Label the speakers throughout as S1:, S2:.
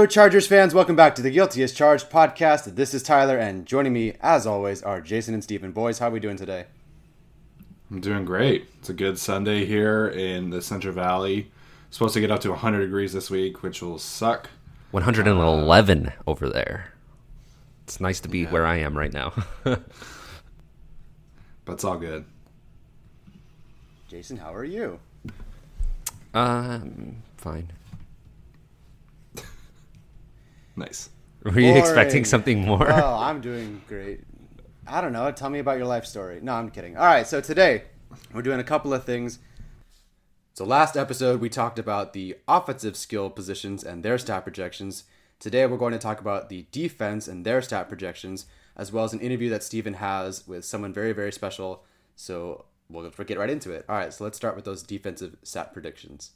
S1: Hello, Chargers fans. Welcome back to the Guilty as Charged podcast. This is Tyler, and joining me, as always, are Jason and Stephen. Boys, how are we doing today?
S2: I'm doing great. It's a good Sunday here in the Central Valley. Supposed to get up to 100 degrees this week, which will suck.
S3: 111 uh, over there. It's nice to be yeah. where I am right now.
S2: but it's all good.
S1: Jason, how are you?
S3: Um, fine.
S2: Nice.
S3: Were you Boring. expecting something more?
S1: Oh, I'm doing great. I don't know. Tell me about your life story. No, I'm kidding. All right, so today we're doing a couple of things. So last episode we talked about the offensive skill positions and their stat projections. Today we're going to talk about the defense and their stat projections, as well as an interview that Steven has with someone very, very special. So we'll get right into it. All right, so let's start with those defensive stat predictions.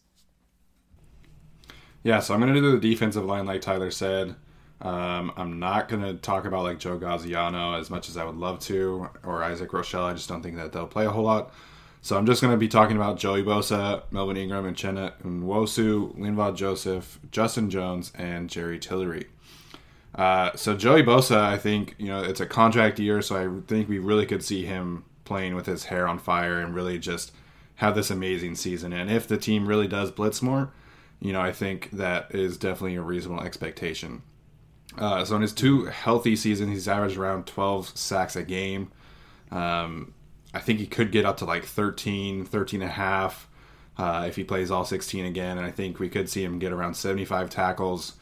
S2: Yeah, so I'm going to do the defensive line like Tyler said. Um, I'm not going to talk about like Joe Gaziano as much as I would love to, or Isaac Rochell. I just don't think that they'll play a whole lot. So I'm just going to be talking about Joey Bosa, Melvin Ingram, and Uchenna Nwosu, Linval Joseph, Justin Jones, and Jerry Tillery. Uh, so Joey Bosa, I think you know it's a contract year, so I think we really could see him playing with his hair on fire and really just have this amazing season. And if the team really does blitz more, you know, I think that is definitely a reasonable expectation. Uh, so in his two healthy seasons, he's averaged around 12 sacks a game. Um, I think he could get up to like 13, 13 and a half uh, if he plays all 16 again. And I think we could see him get around 75 tackles,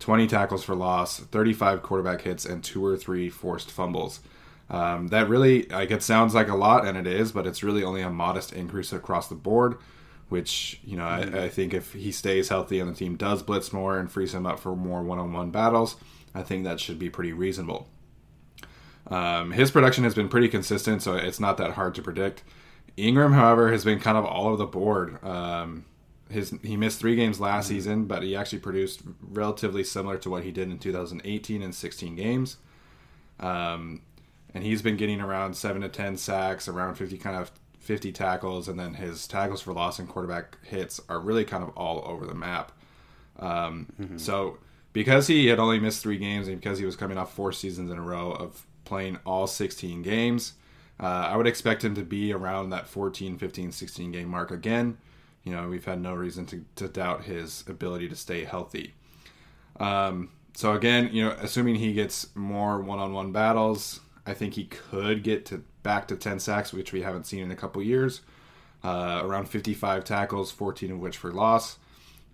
S2: 20 tackles for loss, 35 quarterback hits, and two or three forced fumbles. Um, that really, like, it sounds like a lot, and it is, but it's really only a modest increase across the board which you know mm-hmm. I, I, think if he stays healthy and the team does blitz more and frees him up for more one-on-one battles, I think that should be pretty reasonable. Um, his production has been pretty consistent, so it's not that hard to predict. Ingram, however, has been kind of all over the board. Um, his he missed three games last mm-hmm. season, but he actually produced relatively similar to what he did in 2018 in 16 games. Um, and he's been getting around seven to ten sacks, around 50 kind of 50 tackles, and then his tackles for loss and quarterback hits are really kind of all over the map. Um, mm-hmm. So because he had only missed three games and because he was coming off four seasons in a row of playing all 16 games, uh, I would expect him to be around that 14, 15, 16 game mark again. You know, we've had no reason to, to doubt his ability to stay healthy. Um, so again, you know, assuming he gets more one-on-one battles, I think he could get to back to 10 sacks, which we haven't seen in a couple years. Uh, around 55 tackles, 14 of which for loss,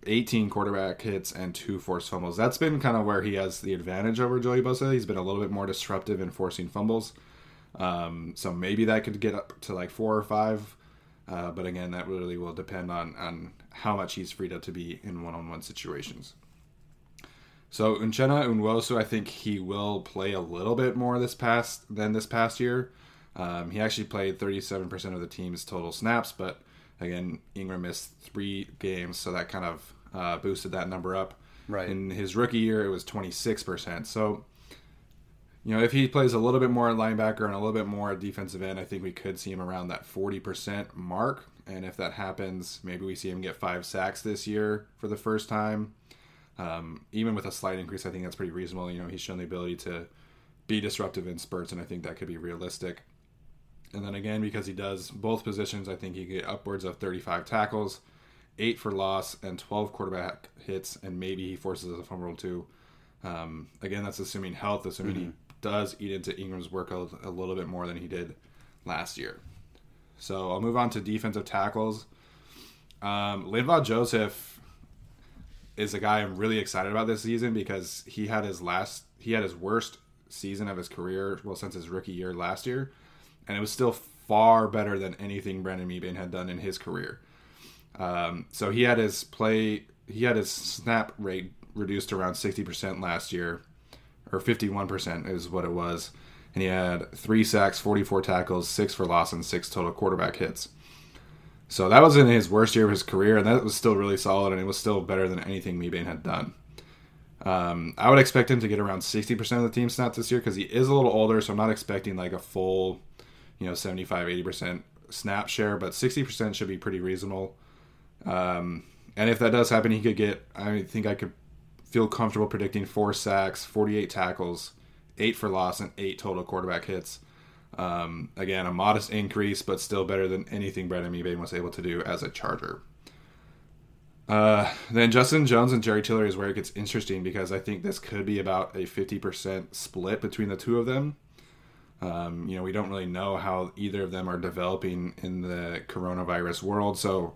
S2: 18 quarterback hits, and two forced fumbles. That's been kind of where he has the advantage over Joey Bosa. He's been a little bit more disruptive in forcing fumbles. Um, so maybe that could get up to like four or five. Uh, but again, that really will depend on, on how much he's freed up to be in one on one situations. So Uchenna Nwosu, I think he will play a little bit more this past than this past year. Um, he actually played 37% of the team's total snaps, but again, Ingram missed three games, so that kind of uh, boosted that number up.
S1: Right.
S2: In his rookie year, it was 26%. So, you know, if he plays a little bit more at linebacker and a little bit more at defensive end, I think we could see him around that 40% mark. And if that happens, maybe we see him get five sacks this year for the first time. Um, even with a slight increase, I think that's pretty reasonable. You know, he's shown the ability to be disruptive in spurts, and I think that could be realistic. And then again, because he does both positions, I think he get upwards of 35 tackles, eight for loss, and 12 quarterback hits, and maybe he forces a fumble two. Um, again, that's assuming health, assuming mm-hmm. he does eat into Ingram's workload a, a, little bit more than he did last year. So I'll move on to defensive tackles. Um, Linval Joseph is a guy I'm really excited about this season because he had his last, he had his worst season of his career, well, since his rookie year last year and it was still far better than anything Brandon Mebane had done in his career. Um, so he had his play, he had his snap rate reduced around 60% last year, or 51% is what it was. And he had three sacks, 44 tackles, six for loss, and six total quarterback hits. So that was in his worst year of his career, and that was still really solid, and it was still better than anything Mebane had done. Um, I would expect him to get around 60% of the team snaps this year because he is a little older, so I'm not expecting like a full you know 75 80% snap share but 60% should be pretty reasonable. Um, and if that does happen he could get i think i could feel comfortable predicting four sacks 48 tackles eight for loss and eight total quarterback hits. Um, again a modest increase but still better than anything brandon mebane was able to do as a charger. Uh, then Justin Jones and Jerry Tillery is where it gets interesting because I think this could be about a 50% split between the two of them. Um, you know, we don't really know how either of them are developing in the coronavirus world, so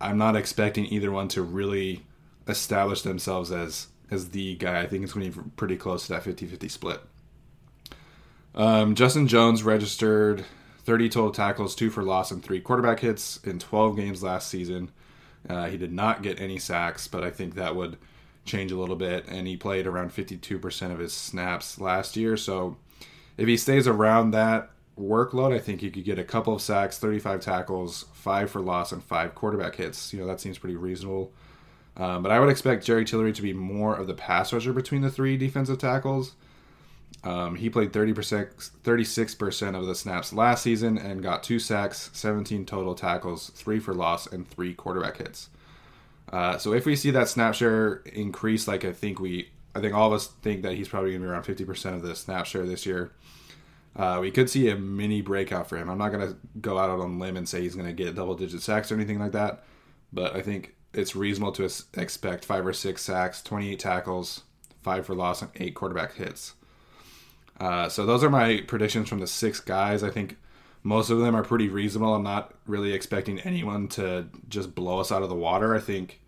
S2: I'm not expecting either one to really establish themselves as as the guy. I think it's going to be pretty close to that 50-50 split. Um, Justin Jones registered 30 total tackles, two for loss, and three quarterback hits in 12 games last season. Uh, he did not get any sacks, but I think that would change a little bit. And he played around 52% of his snaps last year, so if he stays around that workload, I think he could get a couple of sacks, 35 tackles, five for loss, and five quarterback hits. You know, that seems pretty reasonable. Um, but I would expect Jerry Tillery to be more of the pass rusher between the three defensive tackles. Um, he played 30%, 36% of the snaps last season and got two sacks, 17 total tackles, three for loss, and three quarterback hits. Uh, so if we see that snap share increase, like I think we, I think all of us think that he's probably going to be around 50% of the snap share this year. Uh, we could see a mini breakout for him. I'm not going to go out on a limb and say he's going to get double digit sacks or anything like that, but I think it's reasonable to expect five or six sacks, 28 tackles, five for loss, and eight quarterback hits. Uh, so those are my predictions from the six guys. I think most of them are pretty reasonable. I'm not really expecting anyone to just blow us out of the water. I think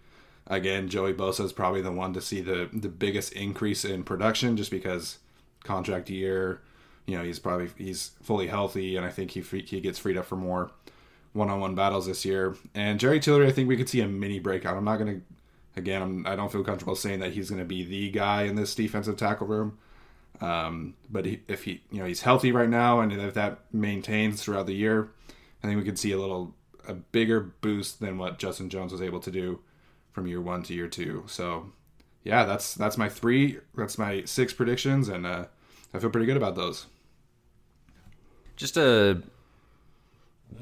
S2: again, Joey Bosa is probably the one to see the the biggest increase in production just because contract year you know he's probably he's fully healthy, and I think he he gets freed up for more one-on-one battles this year. And Jerry Tillery, I think we could see a mini breakout. I'm not gonna again, I'm, I do not feel comfortable saying that he's going to be the guy in this defensive tackle room. Um, but he, if he, you know, he's healthy right now, and if that maintains throughout the year, I think we could see a little a bigger boost than what Justin Jones was able to do from year one to year two. So, yeah, that's that's my three, that's my six predictions, and uh, I feel pretty good about those.
S3: Just a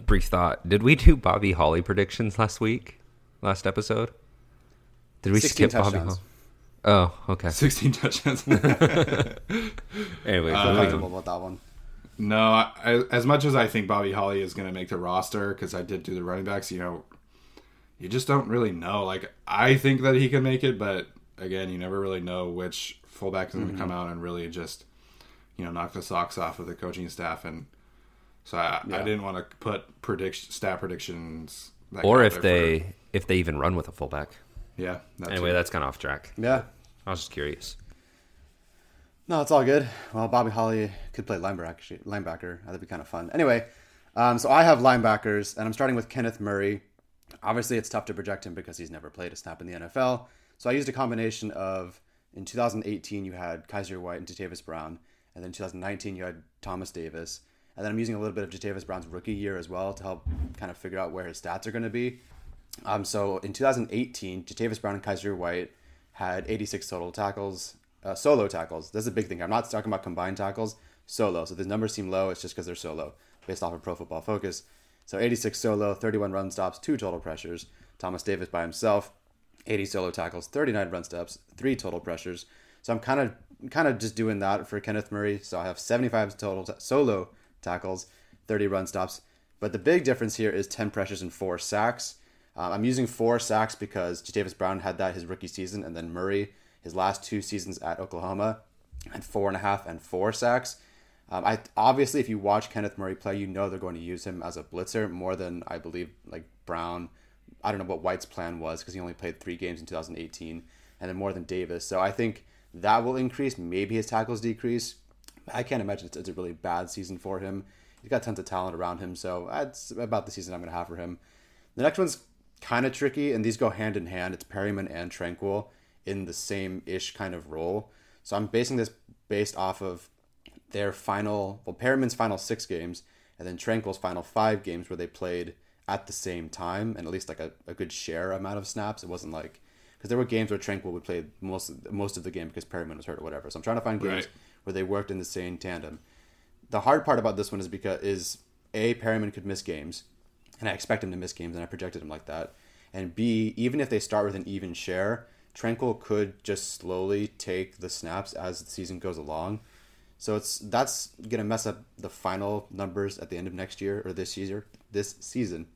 S3: brief thought. Did we do Bobby Holly predictions last week? Last episode? Did we skip touchdowns. Bobby Holly? Oh, okay.
S2: 16 touchdowns.
S3: anyway, uh,
S1: about that one.
S2: No, I, as much as I think Bobby Holly is going to make the roster because I did do the running backs, you know, you just don't really know. Like, I think that he can make it, but again, you never really know which fullback is going to mm-hmm. come out and really just you know knock the socks off of the coaching staff, and so I,
S1: Yeah.
S2: I didn't want to put prediction stat predictions. that
S3: Or if they
S2: for-
S3: if they even run with a fullback.
S2: yeah. That
S3: Anyway,
S2: too.
S3: that's kind of off track.
S1: Yeah.
S3: I was just curious.
S1: No, it's all good. Well, Bobby Holly could play linebacker. Linebacker. That'd be kind of fun. Anyway, um, so I have linebackers, and I'm starting with Kenneth Murray. Obviously, it's tough to project him because he's never played a snap in the NFL. So I used a combination of in 2018 you had Kyzir White and Jatavis Brown, and then 2019 you had Thomas Davis, and then I'm using a little bit of Jatavis Brown's rookie year as well to help kind of figure out where his stats are going to be. Um, so in 2018, Jatavis Brown and Kyzir White had 86 total tackles, uh, solo tackles. That's a big thing. I'm not talking about combined tackles, solo. So the numbers seem low. It's just because they're solo, based off of Pro Football Focus. So 86 solo, 31 run stops, two total pressures. Thomas Davis by himself, 80 solo tackles, 39 run stops, three total pressures. So I'm kind of kind of just doing that for Kenneth Murray. So I have 75 total ta- solo tackles, 30 run stops. But the big difference here is 10 pressures and four sacks. Um, I'm using four sacks because Jatavis Brown had that his rookie season, and then Murray his last two seasons at Oklahoma had four and a half and four sacks. Um, I obviously, if you watch Kenneth Murray play, you know they're going to use him as a blitzer more than I believe like Brown. I don't know what White's plan was because he only played three games in 2018, and then more than Davis. So I think that will increase. Maybe his tackles decrease. I can't imagine it's, it's a really bad season for him. He's got tons of talent around him, so that's about the season I'm going to have for him. The next one's kind of tricky, and these go hand in hand. It's Perryman and Tranquill in the same ish kind of role. So I'm basing this based off of their final, well, Perryman's final six games, and then Tranquill's final five games where they played at the same time and at least like a, a good share amount of snaps. It wasn't like because there were games where Tranquill would play most of, most of the game because Perryman was hurt or whatever. So I'm trying to find games
S2: Right.
S1: where they worked in the same tandem. The hard part about this one is because is a Perryman could miss games, and I expect him to miss games, and I projected him like that. And B, even if they start with an even share, Tranquill could just slowly take the snaps as the season goes along. So it's that's gonna mess up the final numbers at the end of next year or this year, this season.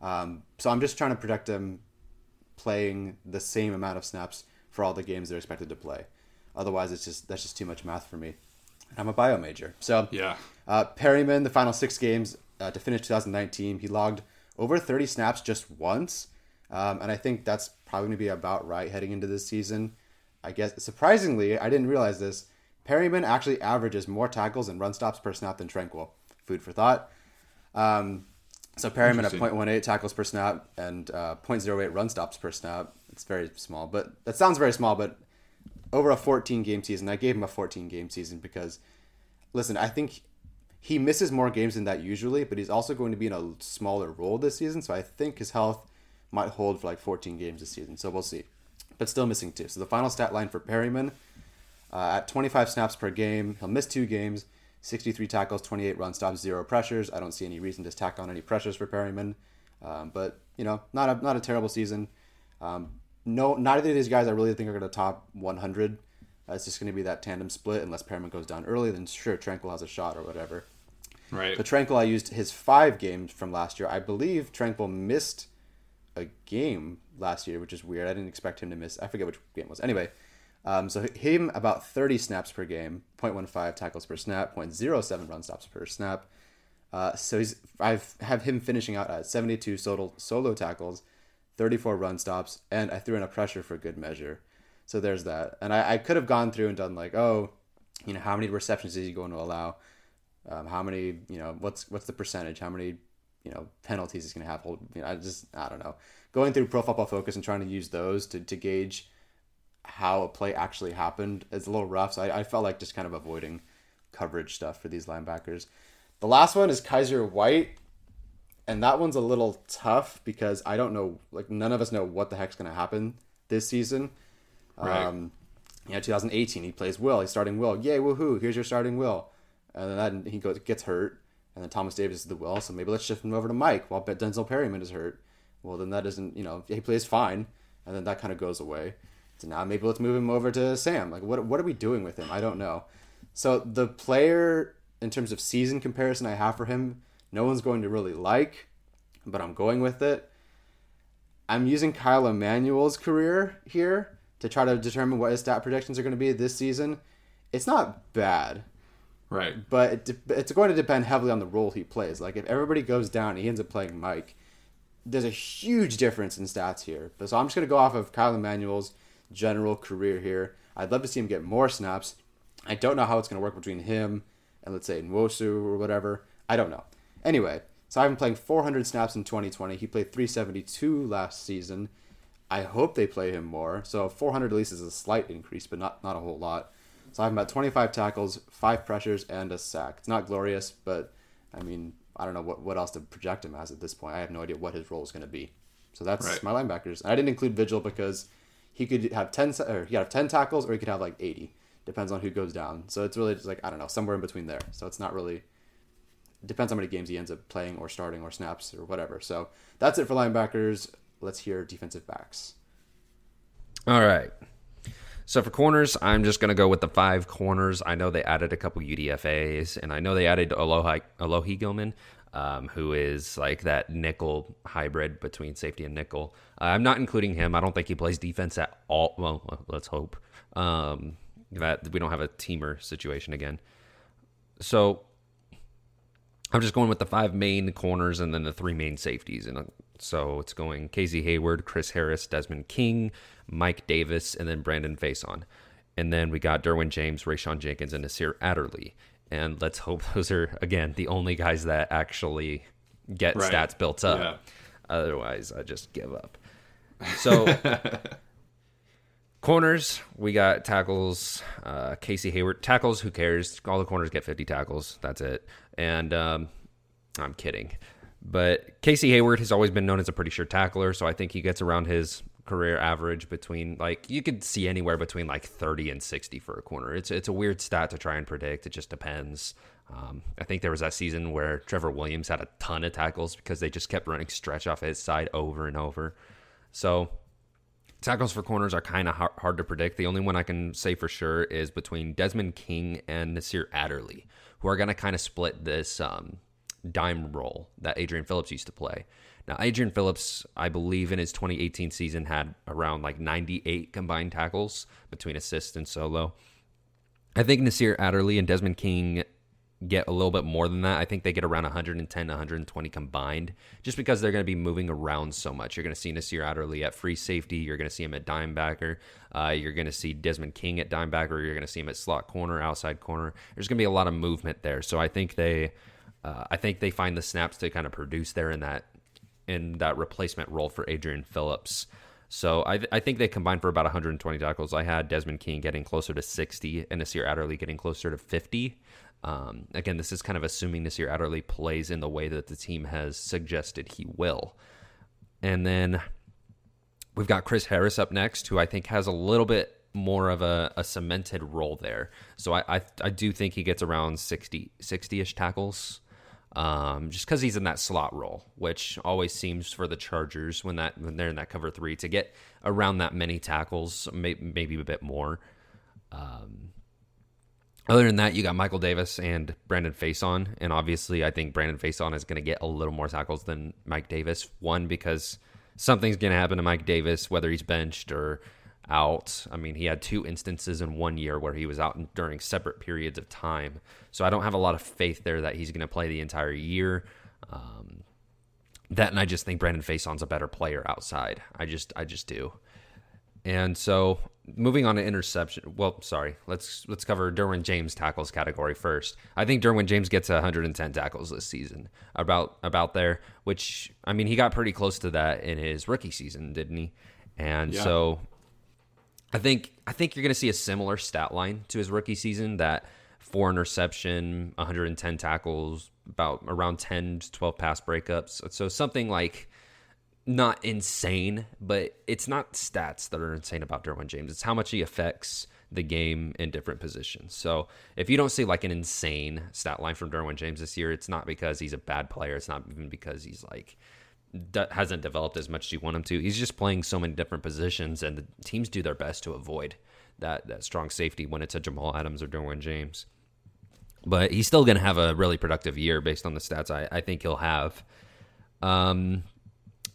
S1: Um, so I'm just trying to project them playing the same amount of snaps for all the games they're expected to play. Otherwise, it's just that's just too much math for me. And I'm a bio major, so
S2: Yeah.
S1: uh, Perryman, the final six games uh, to finish 2019, he logged over 30 snaps just once, um, and I think that's probably going to be about right heading into this season. I guess surprisingly, I didn't realize this. Perryman actually averages more tackles and run stops per snap than Tranquill. Food for thought. Um, so Perryman at
S2: Interesting.
S1: 0.18 tackles per snap and uh, 0.08 run stops per snap. It's very small, but that sounds very small. But over a 14 game season, I gave him a 14 game season because, listen, I think he misses more games than that usually, but he's also going to be in a smaller role this season. So I think his health might hold for like 14 games this season. So we'll see. But still missing two. So the final stat line for Perryman uh, at 25 snaps per game, he'll miss two games, 63 tackles, 28 run stops, zero pressures. I don't see any reason to tack on any pressures for Perryman. Um, but you know, not a not a terrible season. Um, no, neither of these guys I really think are going to top 100. Uh, it's just going to be that tandem split unless Perryman goes down early. Then sure, Tranquill has a shot or whatever.
S2: Right.
S1: But Tranquill, I used his five games from last year. I believe Tranquill missed a game last year, which is weird. I didn't expect him to miss. I forget which game it was. Anyway, um, so him about 30 snaps per game, 0.15 tackles per snap, 0.07 run stops per snap. Uh, so he's I've have him finishing out at 72 solo solo tackles, 34 run stops, and I threw in a pressure for good measure. So there's that. And I, I could have gone through and done like, oh, you know, how many receptions is he going to allow? Um, how many, you know, what's what's the percentage? How many, you know, penalties he's going to have? Hold, you know, I just I don't know. Going through Pro Football Focus and trying to use those to, to gauge how a play actually happened is a little rough. So I, I felt like just kind of avoiding coverage stuff for these linebackers. The last one is Kyzir White, and that one's a little tough because I don't know, like none of us know what the heck's going to happen this season.
S2: Right.
S1: Um, you know, 2018, he plays Will. He's starting Will. Yay, woohoo! Here's your starting Will. And then that, he goes gets hurt, and then Thomas Davis is the Will. So maybe let's shift him over to Mike while Denzel Perryman is hurt. Well, then that isn't you know he plays fine, and then that kind of goes away. So now maybe let's move him over to Sam. Like what what are we doing with him? I don't know. So the player in terms of season comparison I have for him, no one's going to really like, but I'm going with it. I'm using Kyle Emanuel's career here to try to determine what his stat projections are going to be this season. It's not bad.
S2: Right.
S1: But it de- it's going to depend heavily on the role he plays. Like if everybody goes down and he ends up playing Mike, there's a huge difference in stats here. But so I'm just going to go off of Kyle Emanuel's general career here. I'd love to see him get more snaps. I don't know how it's going to work between him and let's say Nwosu or whatever. I don't know. Anyway, so I've been playing 400 snaps in 2020. He played 372 last season. I hope they play him more. So 400 at least is a slight increase, but not not a whole lot. So I have about 25 tackles, five pressures, and a sack. It's not glorious, but I mean, I don't know what, what else to project him as at this point. I have no idea what his role is going to be. So that's
S2: Right.
S1: my linebackers. I didn't include Vigil because he could have 10 or he could have 10 tackles or he could have like 80. Depends on who goes down. So it's really just like I don't know, somewhere in between there. So it's not really depends how many games he ends up playing or starting or snaps or whatever. So that's it for linebackers. Let's hear defensive backs.
S3: All right. So for corners, I'm just going to go with the five corners. I know they added a couple UDFAs, and I know they added Alohi, Alohi Gilman, um, who is like that nickel hybrid between safety and nickel. Uh, I'm not including him. I don't think he plays defense at all. Well, let's hope um, that we don't have a teamer situation again. So I'm just going with the five main corners and then the three main safeties. And uh, so it's going Casey Hayward, Chris Harris, Desmond King, Mike Davis, and then Brandon Facyson. And then we got Derwin James, Rayshawn Jenkins, and Nasir Adderley. And let's hope those are, again, the only guys that actually get
S2: Right.
S3: stats built up.
S2: Yeah.
S3: Otherwise, I just give up. So corners, we got tackles. Uh, Casey Hayward tackles. Who cares? All the corners get fifty tackles. That's it. And um, I'm kidding, but Casey Hayward has always been known as a pretty sure tackler. So I think he gets around his career average between like you could see anywhere between like 30 and 60 for a corner. It's it's a weird stat to try and predict. It just depends. Um, I think there was that season where Trevor Williams had a ton of tackles because they just kept running stretch off his side over and over. So tackles for corners are kind of hard, to predict. The only one I can say for sure is between Desmond King and Nasir Adderley, who are going to kind of split this um, dime role that Adrian Phillips used to play. Now, Adrian Phillips, I believe in his 2018 season, had around like 98 combined tackles between assist and solo. I think Nasir Adderley and Desmond King get a little bit more than that. I think they get around 110 to 120 combined just because they're going to be moving around so much. You're going to see Nasir Adderley at free safety. You're going to see him at dimebacker. Uh, you're going to see Desmond King at dimebacker. You're going to see him at slot corner, outside corner. There's going to be a lot of movement there. So I think they, uh, I think they find the snaps to kind of produce there in that, in that replacement role for Adrian Phillips. So I, I think they combined for about 120 tackles. I had Desmond King getting closer to 60 and Nasir Adderley getting closer to 50. Um, again, this is kind of assuming Nasir Adderley plays in the way that the team has suggested he will. And then we've got Chris Harris up next, who I think has a little bit more of a, a cemented role there. So I, I, I do think he gets around 60 60-ish tackles. Um, just because he's in that slot role, which always seems for the Chargers when that when they're in that cover three to get around that many tackles, may, maybe a bit more. Um, other than that, you got Michael Davis and Brandon Facyson, and obviously, I think Brandon Facyson is going to get a little more tackles than Mike Davis. One because something's going to happen to Mike Davis, whether he's benched or out. I mean, he had two instances in one year where he was out during separate periods of time, so I don't have a lot of faith there that he's going to play the entire year. Um, that and I just think Brandon Facyson's a better player outside. I just, I just do. And so moving on to interception. Well, sorry. Let's let's cover Derwin James tackles category first. I think Derwin James gets 110 tackles this season. About about there, which I mean he got pretty close to that in his rookie season, didn't he? And
S2: Yeah.
S3: so I think I think you're going to see a similar stat line to his rookie season that four interception, 110 tackles, about around 10 to 12 pass breakups. So something like not insane, but it's not stats that are insane about Derwin James. It's how much he affects the game in different positions. So if you don't see like an insane stat line from Derwin James this year, it's not because he's a bad player. It's not even because he's like hasn't developed as much as you want him to. He's just playing so many different positions, and the teams do their best to avoid that that strong safety when it's a Jamal Adams or Derwin James. But he's still going to have a really productive year based on the stats I, I think he'll have. Um,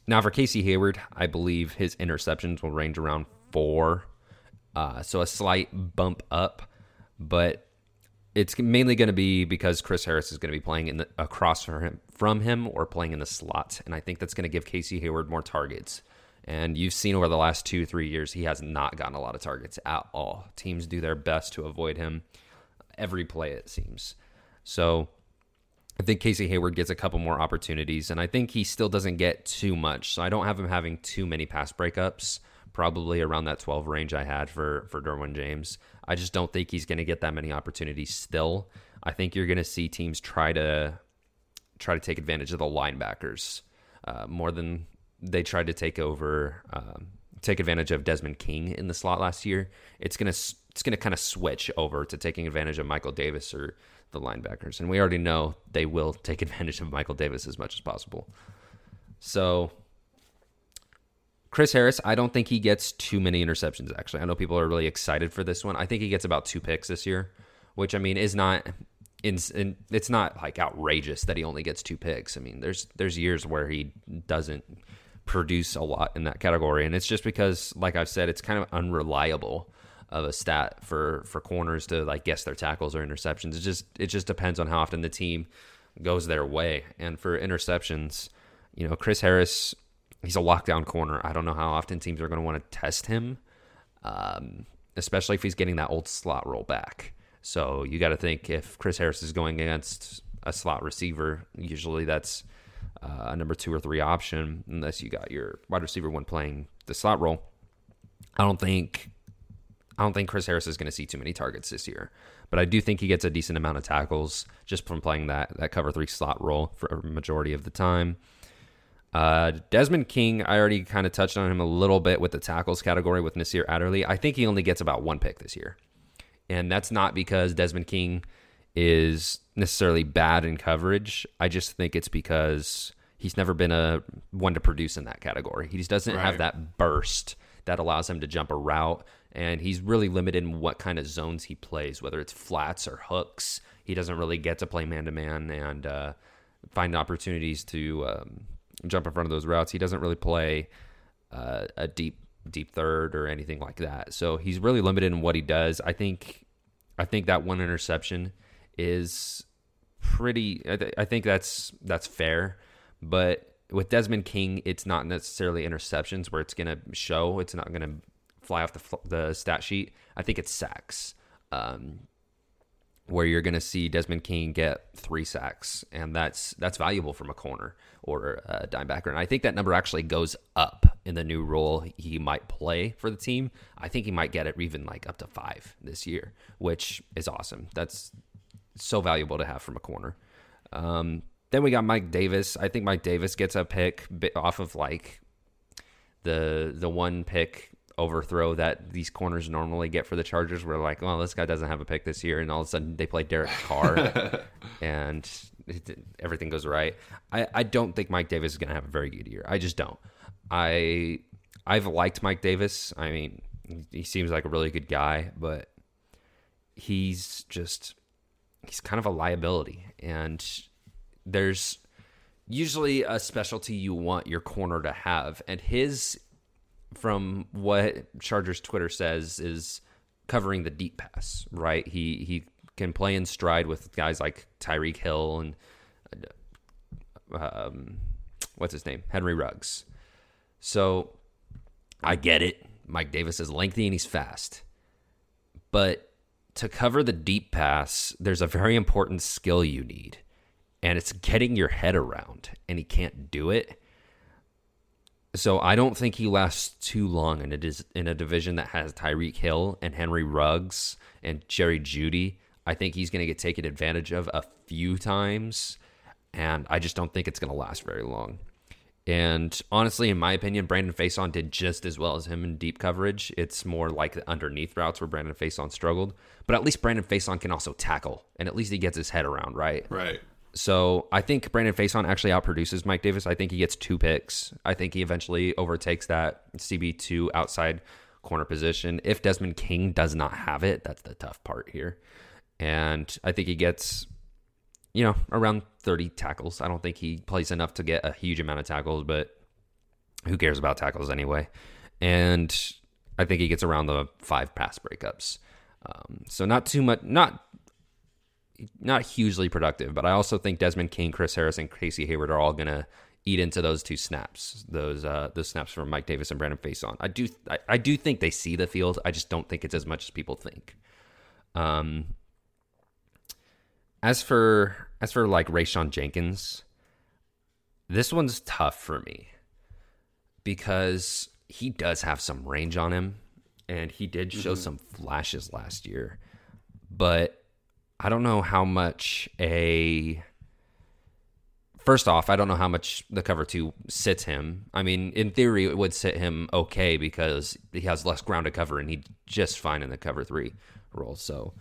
S3: now for Casey Hayward, I believe his interceptions will range around four, uh, so a slight bump up. But it's mainly going to be because Chris Harris is going to be playing in the, across from him, from him or playing in the slot, and I think that's going to give Casey Hayward more targets. And you've seen over the last two, three years, he has not gotten a lot of targets at all. Teams do their best to avoid him every play, it seems. So I think Casey Hayward gets a couple more opportunities, and I think he still doesn't get too much. So I don't have him having too many pass breakups, probably around that 12 range I had for, for Derwin James. I just don't think he's going to get that many opportunities still. I think you're going to see teams try to try to take advantage of the linebackers uh, more than they tried to take over, um, take advantage of Desmond King in the slot last year. It's gonna it's gonna kind of switch over to taking advantage of Michael Davis or the linebackers, and we already know they will take advantage of Michael Davis as much as possible. So. Chris Harris, I don't think he gets too many interceptions. Actually, I know people are really excited for this one. I think he gets about two picks this year, which I mean is not in, in, it's not like outrageous that he only gets two picks. I mean, there's there's years where he doesn't produce a lot in that category, and it's just because, like I've said, it's kind of unreliable of a stat for for corners to like guess their tackles or interceptions. It just it just depends on how often the team goes their way. And for interceptions, you know, Chris Harris, he's a lockdown corner. I don't know how often teams are going to want to test him, um, especially if he's getting that old slot role back. So you got to think if Chris Harris is going against a slot receiver, usually that's uh, a number two or three option, unless you got your wide receiver one playing the slot role. I don't think I don't think Chris Harris is going to see too many targets this year, but I do think he gets a decent amount of tackles just from playing that that cover three slot role for a majority of the time. Uh, Desmond King, I already kind of touched on him a little bit with the tackles category with Nasir Adderley. I think he only gets about one pick this year. And that's not because Desmond King is necessarily bad in coverage. I just think it's because he's never been a one to produce in that category. He just doesn't right. have that burst that allows him to jump a route. And he's really limited in what kind of zones he plays, whether it's flats or hooks. He doesn't really get to play man to man and uh, find opportunities to um, jump in front of those routes. He doesn't really play uh, a deep deep third or anything like that. So he's really limited in what he does. I think I think that one interception is pretty I, th- I think that's that's fair, but with Desmond King, it's not necessarily interceptions where it's going to show. It's not going to fly off the, the stat sheet. I think it's sacks. Um, where you're going to see Desmond King get three sacks, and that's that's valuable from a corner or a dime backer. And I think that number actually goes up in the new role he might play for the team. I think he might get it even like up to five this year, which is awesome. That's so valuable to have from a corner. Um, then we got Mike Davis. I think Mike Davis gets a pick off of like the the one pick overthrow that these corners normally get for the Chargers. We're like, well, this guy doesn't have a pick this year, and all of a sudden they play Derek Carr, and it, everything goes right. I, I don't think Mike Davis is going to have a very good year. I just don't. I I've liked Mike Davis. I mean, he seems like a really good guy, but he's just he's kind of a liability, and there's usually a specialty you want your corner to have, and his from what Chargers Twitter says, is covering the deep pass. Right? He he can play in stride with guys like Tyreek Hill and um, what's his name, Henry Ruggs. So I get it. Mike Davis is lengthy and he's fast, but to cover the deep pass, there's a very important skill you need, and it's getting your head around, and he can't do it so I don't think he lasts too long in a in a division that has Tyreek Hill and Henry Ruggs and Jerry Jeudy. I think he's going to get taken advantage of a few times, and I just don't think it's going to last very long. And honestly, in my opinion, Brandon Facyson did just as well as him in deep coverage. It's more like the underneath routes where Brandon Facyson struggled. But at least Brandon Facyson can also tackle, and at least he gets his head around, right?
S2: Right.
S3: So I think Brandon Facyson actually outproduces Mike Davis. I think he gets two picks. I think he eventually overtakes that CB2 outside corner position. If Desmond King does not have it, that's the tough part here. And I think he gets, you know, around 30 tackles. I don't think he plays enough to get a huge amount of tackles, but who cares about tackles anyway? And I think he gets around the five pass breakups. Um, so not too much, not not hugely productive, but I also think Desmond King, Chris Harris, and Casey Hayward are all gonna eat into those two snaps, those uh, those snaps from Mike Davis and Brandon Facyson. I do I, I do think they see the field. I just don't think it's as much as people think. Um, as for as for like Rayshawn Jenkins, this one's tough for me because he does have some range on him, and he did show mm-hmm. some flashes last year, but I don't know how much a first off, I don't know how much the cover two sits him. I mean, in theory, it would sit him okay because he has less ground to cover and he's just fine in the cover three role. So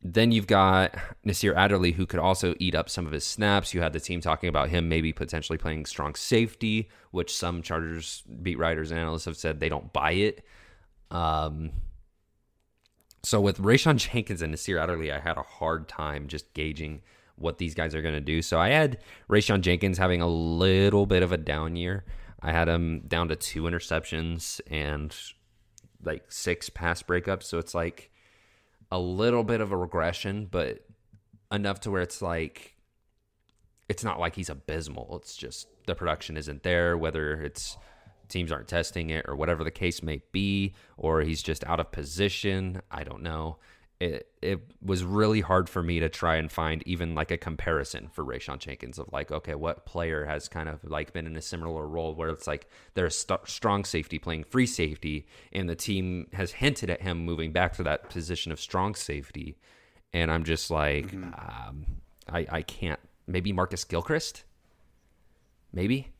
S3: then you've got Nasir Adderley, who could also eat up some of his snaps. You had the team talking about him maybe potentially playing strong safety, which some Chargers beat writers and analysts have said they don't buy it. Um, so with Rayshawn Jenkins and Nasir Adderley, I had a hard time just gauging what these guys are going to do. So I had Rayshawn Jenkins having a little bit of a down year. I had him down to two interceptions and like six pass breakups. So it's like a little bit of a regression, but enough to where it's like it's not like he's abysmal. It's just the production isn't there, whether it's teams aren't testing it or whatever the case may be, or he's just out of position. I don't know it it was really hard for me to try and find even like a comparison for Rayshawn Jenkins of like okay what player has kind of like been in a similar role where it's like there's st- strong safety playing free safety and the team has hinted at him moving back to that position of strong safety and I'm just like mm-hmm. um, I I can't maybe Marcus Gilchrist maybe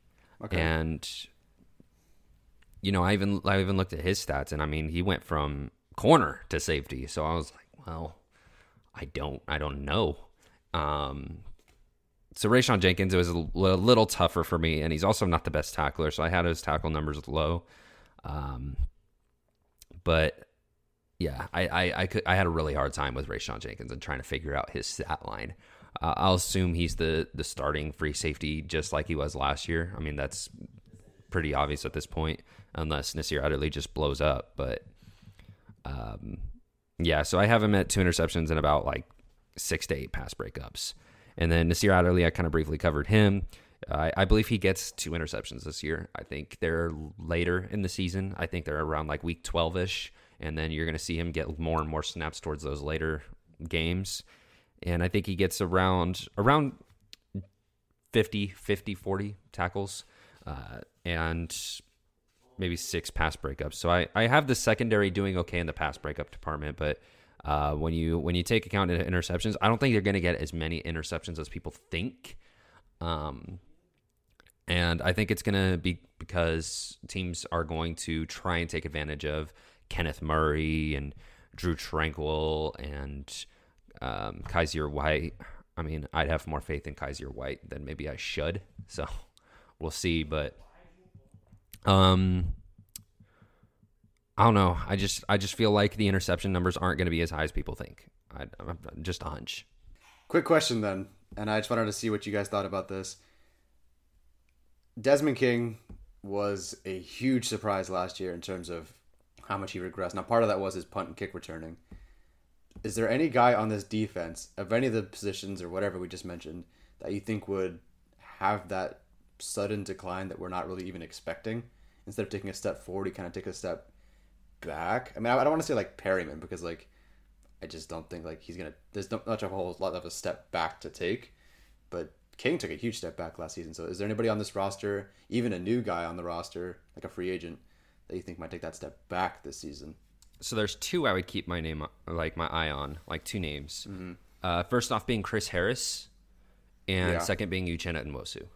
S3: okay. and you know I even I even looked at his stats and I mean he went from corner to safety so I was like well, I don't, I don't know. Um, so Rayshawn Jenkins it was a little tougher for me, and he's also not the best tackler, so I had his tackle numbers low. Um, but yeah, I, I, I could I had a really hard time with Rayshawn Jenkins and trying to figure out his stat line. Uh, I'll assume he's the the starting free safety just like he was last year. I mean that's pretty obvious at this point, unless Nasir Adderley just blows up. But um, yeah, so I have him at two interceptions and about like six to eight pass breakups. And then Nasir Adderley, I kind of briefly covered him. I, I believe he gets two interceptions this year. I think they're later in the season. I think they're around like week 12 ish. And then you're going to see him get more and more snaps towards those later games. And I think he gets around around 50, 50, 40 tackles. Uh, and maybe six pass breakups. So I, I have the secondary doing okay in the pass breakup department, but uh, when you when you take account of interceptions, I don't think they're going to get as many interceptions as people think. Um, and I think it's going to be because teams are going to try and take advantage of Kenneth Murray and Drue Tranquill and um, Kyzir White. I mean, I'd have more faith in Kyzir White than maybe I should. So we'll see. But um, I don't know. I just I just feel like the interception numbers aren't going to be as high as people think. I, I'm just a hunch.
S1: Quick question then, and I just wanted to see what you guys thought about this. Desmond King was a huge surprise last year in terms of how much he regressed. Now, part of that was his punt and kick returning. Is there any guy on this defense of any of the positions or whatever we just mentioned that you think would have that sudden decline that we're not really even expecting. Instead of taking a step forward, he kind of take a step back. I mean, I don't want to say like Perryman because like I just don't think like he's gonna. There's not much of a whole lot of a step back to take, but King took a huge step back last season. So is there anybody on this roster, even a new guy on the roster, like a free agent, that you think might take that step back this season?
S3: So there's two I would keep my name like my eye on, like two names. Mm-hmm. Uh, first off, being Chris Harris, and yeah. second being Uchenna Nwosu.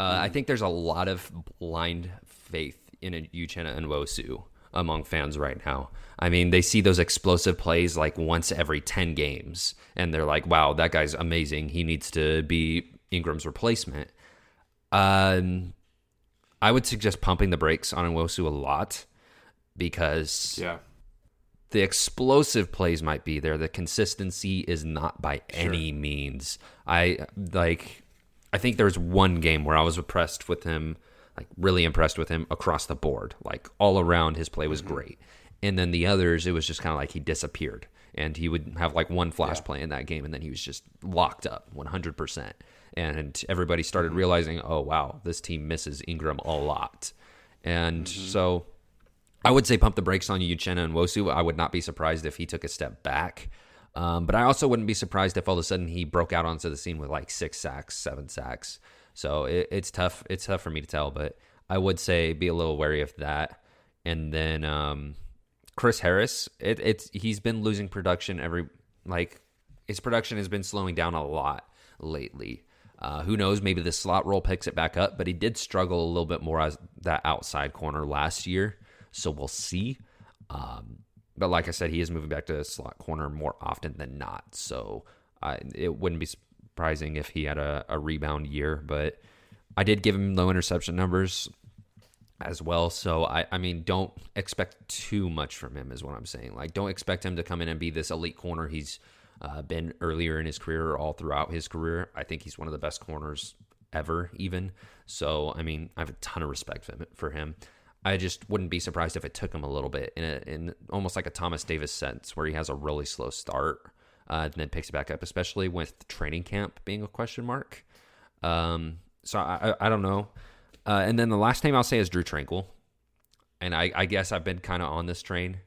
S3: Uh, I think there's a lot of blind faith in a Nwosu among fans right now. I mean, they see those explosive plays like once every 10 games, and they're like, wow, that guy's amazing. He needs to be Ingram's replacement. Um, I would suggest pumping the brakes on Nwosu a lot because
S2: yeah.
S3: the explosive plays might be there. The consistency is not by sure. any means. I like I think there was one game where I was impressed with him, like really impressed with him across the board. Like all around his play was mm-hmm. great. And then the others, it was just kind of like he disappeared. and he would have like one flash yeah. play in that game, and then he was just locked up 100%. And everybody started mm-hmm. realizing, oh, wow, this team misses Ingram a lot. And mm-hmm. so I would say pump the brakes on Uchenna Nwosu. I would not be surprised if he took a step back. Um, but I also wouldn't be surprised if all of a sudden he broke out onto the scene with like six sacks, seven sacks. So it, it's tough. It's tough for me to tell, but I would say be a little wary of that. And then um, Chris Harris, it, it's he's been losing production every like his production has been slowing down a lot lately. Uh, who knows? Maybe the slot role picks it back up, but he did struggle a little bit more as that outside corner last year. So we'll see. Um, but like I said, he is moving back to slot corner more often than not. So uh, it wouldn't be surprising if he had a, a rebound year. But I did give him low interception numbers as well. So I, I mean, don't expect too much from him, is what I'm saying. Like, don't expect him to come in and be this elite corner he's uh, been earlier in his career or all throughout his career. I think he's one of the best corners ever, even. So, I mean, I have a ton of respect for him. I just wouldn't be surprised if it took him a little bit in, a, in almost like a Thomas Davis sense, where he has a really slow start uh, and then picks it back up, especially with training camp being a question mark. Um, so I, I, I, don't know. Uh, and then the last name I'll say is Drue Tranquill, and I, I guess I've been kind of on this train.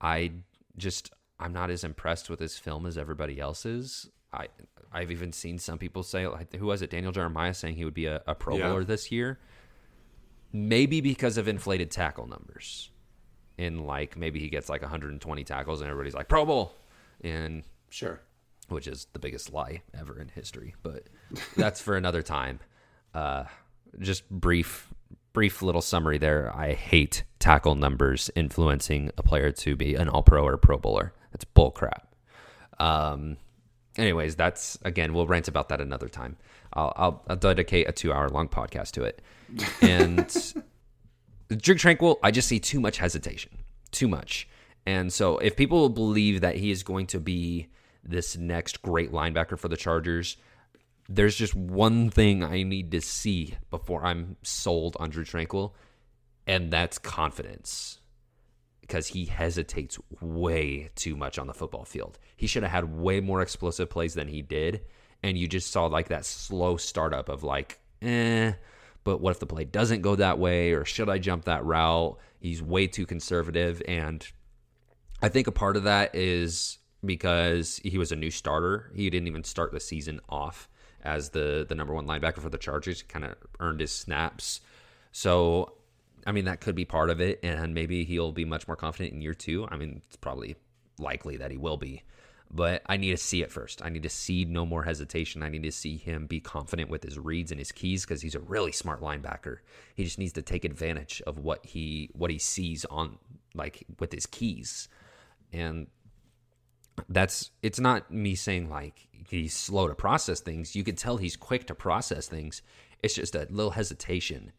S3: I just I'm not as impressed with his film as everybody else is. I I've even seen some people say like who was it Daniel Jeremiah saying he would be a, a Pro yeah. Bowler this year maybe because of inflated tackle numbers. In like maybe he gets like 120 tackles and everybody's like Pro Bowl, and
S1: sure,
S3: which is the biggest lie ever in history. But that's for another time. Uh, just brief, brief little summary there. I hate tackle numbers influencing a player to be an All Pro or Pro Bowler. That's bull crap. Um, anyways, that's again, we'll rant about that another time. I'll, I'll, I'll dedicate a two hour long podcast to it. And Drue Tranquill, I just see too much hesitation, too much. And so if people believe that he is going to be this next great linebacker for the Chargers, there's just one thing I need to see before I'm sold on Drue Tranquill, and that's confidence. Because he hesitates way too much on the football field. He should have had way more explosive plays than he did and you just saw like that slow startup of like, eh, but what if the play doesn't go that way, or should I jump that route? He's way too conservative, and I think a part of that is because he was a new starter. He didn't even start the season off as the the number one linebacker for the Chargers. He kind of earned his snaps, so I mean that could be part of it, and maybe he'll be much more confident in year two. I mean, it's probably likely that he will be but I need to see it first. I need to see no more hesitation. I need to see him be confident with his reads and his keys because he's a really smart linebacker. He just needs to take advantage of what he what he sees on like with his keys. And that's it's not me saying like he's slow to process things. You can tell he's quick to process things. It's just a little hesitation.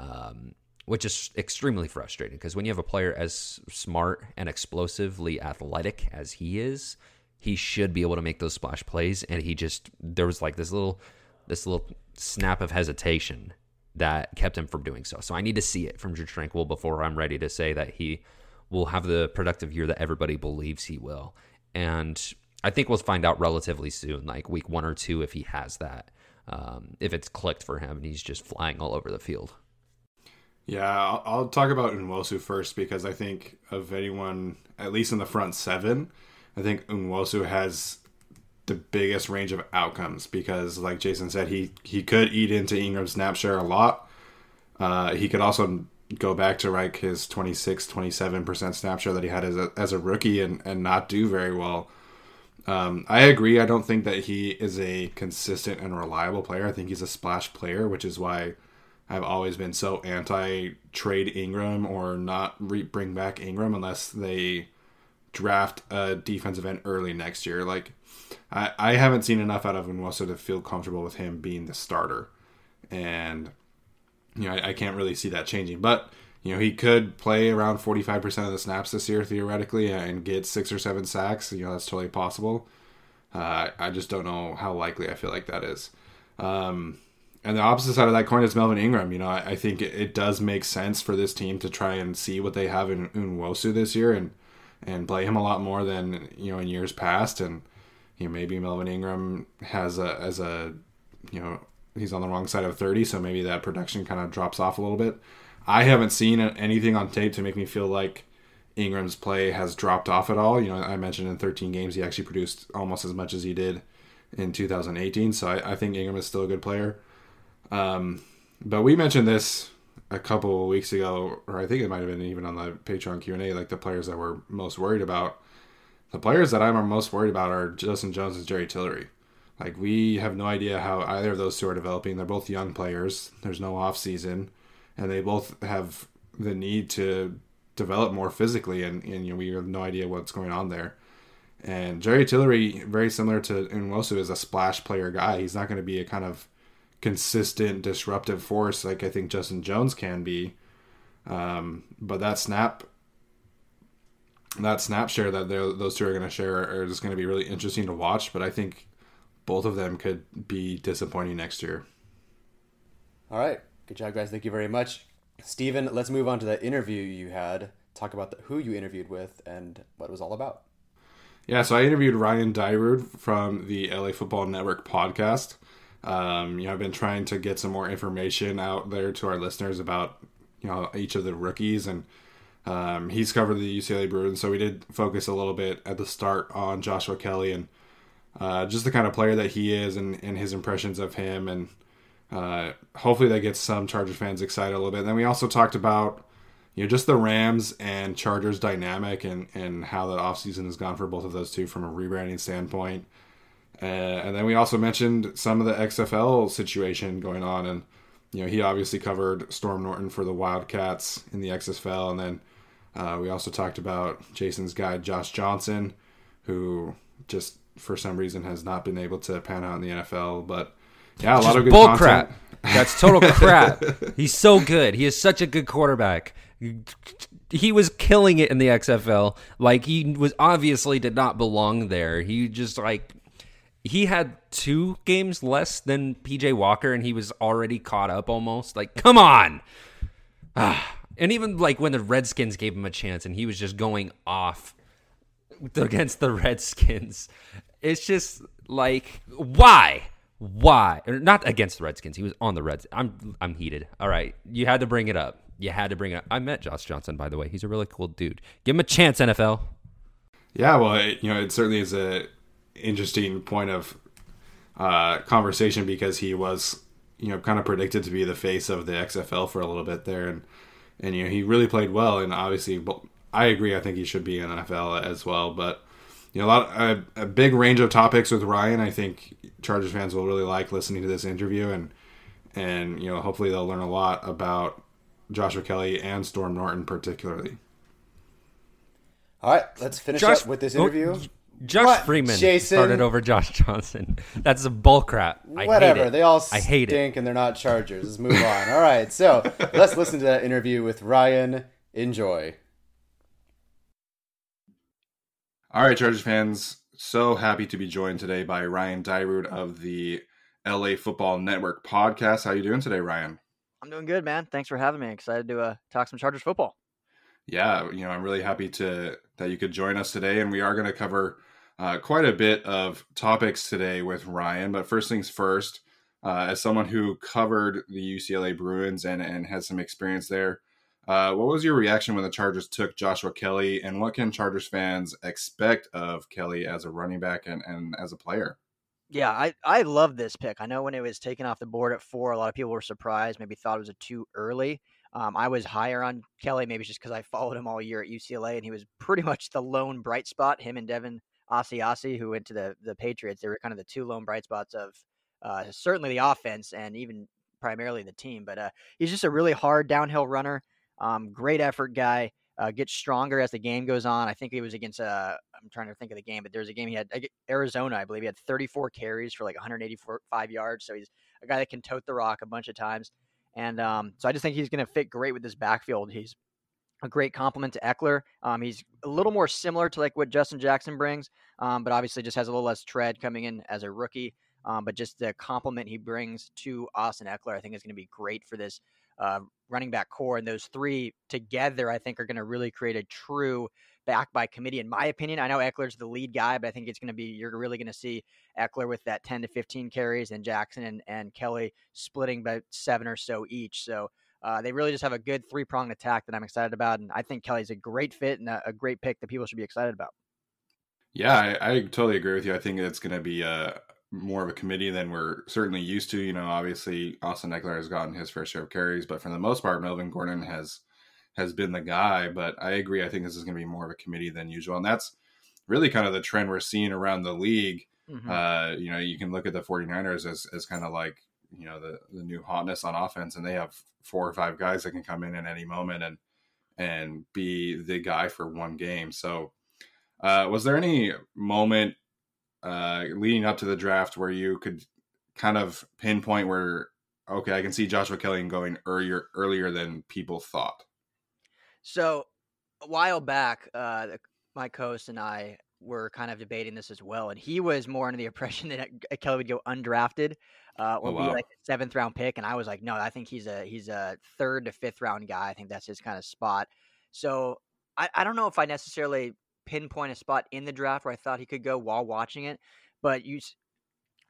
S3: Um, which is extremely frustrating because when you have a player as smart and explosively athletic as he is, he should be able to make those splash plays and he just there was like this little this little snap of hesitation that kept him from doing so. So I need to see it from Drue Tranquill before I'm ready to say that he will have the productive year that everybody believes he will. And I think we'll find out relatively soon, like week one or two, if he has that, um, if it's clicked for him and he's just flying all over the field.
S2: Yeah, I'll, I'll talk about Nwosu first because I think of anyone, at least in the front seven, I think Nwosu has the biggest range of outcomes because, like Jason said, he he could eat into Ingram's snap share a lot. Uh, he could also go back to like his 26, 27% snap share that he had as a, as a rookie and, and not do very well. Um, I agree. I don't think that he is a consistent and reliable player. I think he's a splash player, which is why I've always been so anti trade Ingram or not re- bring back Ingram unless they draft a defensive end early next year. Like, I, I haven't seen enough out of Nwosu to feel comfortable with him being the starter. And, you know, I, I can't really see that changing. But, you know, he could play around 45% of the snaps this year, theoretically, and get six or seven sacks. You know, that's totally possible. Uh, I just don't know how likely I feel like that is. Um, and the opposite side of that coin is Melvin Ingram. You know, I, I think it, it, does make sense for this team to try and see what they have in Nwosu this year and and play him a lot more than you know in years past. And you know maybe Melvin Ingram has a as a you know he's on the wrong side of 30, so maybe that production kind of drops off a little bit. I haven't seen anything on tape to make me feel like Ingram's play has dropped off at all. You know, I mentioned in 13 games he actually produced almost as much as he did in 2018. So I, I think Ingram is still a good player. Um, but we mentioned this a couple of weeks ago, or I think it might have been even on the Patreon Q and A, like the players that we're most worried about. The players that I'm most worried about are Justin Jones and Jerry Tillery. Like we have no idea how either of those two are developing. They're both young players. There's no off season, and they both have the need to develop more physically, and, and you know we have no idea what's going on there. And Jerry Tillery, very similar to Nwosu, is a splash player guy. He's not going to be a kind of consistent disruptive force like I think Justin Jones can be. Um, but that snap, that snap share that those two are going to share are just going to be really interesting to watch. But I think both of them could be disappointing next year.
S1: All right, good job, guys. Thank you very much, Stephen. Let's move on to the interview you had. Talk about the, who you interviewed with and what it was all about.
S2: Yeah, so I interviewed Ryan Dyrud from the LA Football Network podcast. Um, you know, I've been trying to get some more information out there to our listeners about you know each of the rookies, and um, he's covered the UCLA Bruins, so we did focus a little bit at the start on Joshua Kelley and uh, just the kind of player that he is, and, and his impressions of him, and uh, hopefully that gets some Charger fans excited a little bit. And then we also talked about you know just the Rams and Chargers dynamic and and how that offseason has gone for both of those two from a rebranding standpoint. Uh, and then we also mentioned some of the XFL situation going on, and you know he obviously covered Storm Norton for the Wildcats in the XFL, and then uh, we also talked about Jason's guy Josh Johnson, who just for some reason has not been able to pan out in the NFL. But yeah, a
S3: just
S2: lot of good
S3: bull
S2: content.
S3: crap. That's total crap. He's so good. He is such a good quarterback he was killing it in the XFL. Like he was obviously did not belong there. He just like he had two games less than PJ Walker and he was already caught up almost. Like come on. Ah. And even like when the Redskins gave him a chance and he was just going off against the Redskins. It's just like why? Why? Or not against the Redskins. He was on the Reds. I'm I'm heated. All right. You had to bring it up you had to bring it up. I met Josh Johnson, by the way. He's a really cool dude. Give him a chance, NFL.
S2: Yeah, well, it, you know, it certainly is a interesting point of uh, conversation because he was, you know, kind of predicted to be the face of the XFL for a little bit there, and and you know he really played well, and obviously, I agree. I think he should be in NFL as well, but you know, a lot a, a big range of topics with Ryan. I think Chargers fans will really like listening to this interview, and and you know, hopefully they'll learn a lot about Joshua Kelley and Storm Norton particularly.
S1: All right, let's finish Josh, up with this interview.
S3: Josh what? Freeman Jason? started over Josh Johnson. That's a bull crap. I
S1: Whatever. They all
S3: I hate
S1: stink it. and they're not Chargers. Let's move on. All right, so let's listen to that interview with Ryan. Enjoy.
S2: All right, Chargers fans. So happy to be joined today by Ryan Dyrud of the LA Football Network podcast. How you doing today, Ryan?
S4: I'm doing good, man. Thanks for having me. Excited to uh, talk some Chargers football.
S2: Yeah, you know, I'm really happy to that you could join us today, and we are going to cover uh, quite a bit of topics today with Ryan. But first things first, uh, as someone who covered the UCLA Bruins and and has some experience there, uh, what was your reaction when the Chargers took Joshua Kelley, and what can Chargers fans expect of Kelley as a running back and, and as a player?
S4: Yeah, I, I love this pick. I know when it was taken off the board at four, a lot of people were surprised, maybe thought it was a too early. Um, I was higher on Kelley, maybe just because I followed him all year at UCLA, and he was pretty much the lone bright spot. Him and Devin Asiasi, who went to the the Patriots, they were kind of the two lone bright spots of uh, certainly the offense and even primarily the team. But uh, he's just a really hard downhill runner, um, great effort guy uh, gets stronger as the game goes on. I think he was against, uh, I'm trying to think of the game, but there's a game he had Arizona, I believe he had 34 carries for like 185 yards. So he's a guy that can tote the rock a bunch of times. And um, so I just think he's going to fit great with this backfield. He's a great compliment to Ekeler. Um, he's a little more similar to like what Justin Jackson brings, um, but obviously just has a little less tread coming in as a rookie. Um, but just the compliment he brings to Austin Ekeler, I think is going to be great for this uh, running back corps. And those three together, I think, are going to really create a true back by committee, in my opinion. I know Ekeler's the lead guy, but I think it's going to be you're really going to see Ekeler with that 10 to 15 carries, and Jackson and, and Kelley splitting by seven or so each. So uh, they really just have a good three pronged attack that I'm excited about, and I think Kelley's a great fit and a, a great pick that people should be excited about.
S2: Yeah, I, I totally agree with you. I think it's going to be a more of a committee than we're certainly used to. You know, obviously Austin Ekeler has gotten his fair share of carries, but for the most part, Melvin Gordon has has been the guy. But I agree. I think this is going to be more of a committee than usual, and that's really kind of the trend we're seeing around the league. Mm-hmm. Uh, you know, you can look at the 49ers as, as kind of like, you know, the, the new hotness on offense, and they have four or five guys that can come in at any moment and and be the guy for one game. So, uh, was there any moment uh, leading up to the draft where you could kind of pinpoint where okay, I can see Joshua Kelley going earlier earlier than people thought.
S4: So a while back, uh, my host and I were kind of debating this as well, and he was more under the impression that Kelley would go undrafted uh, or oh, wow. be like a seventh round pick, and I was like, no, I think he's a he's a third to fifth round guy. I think that's his kind of spot. So I, I don't know if I necessarily pinpoint a spot in the draft where I thought he could go while watching it. But you,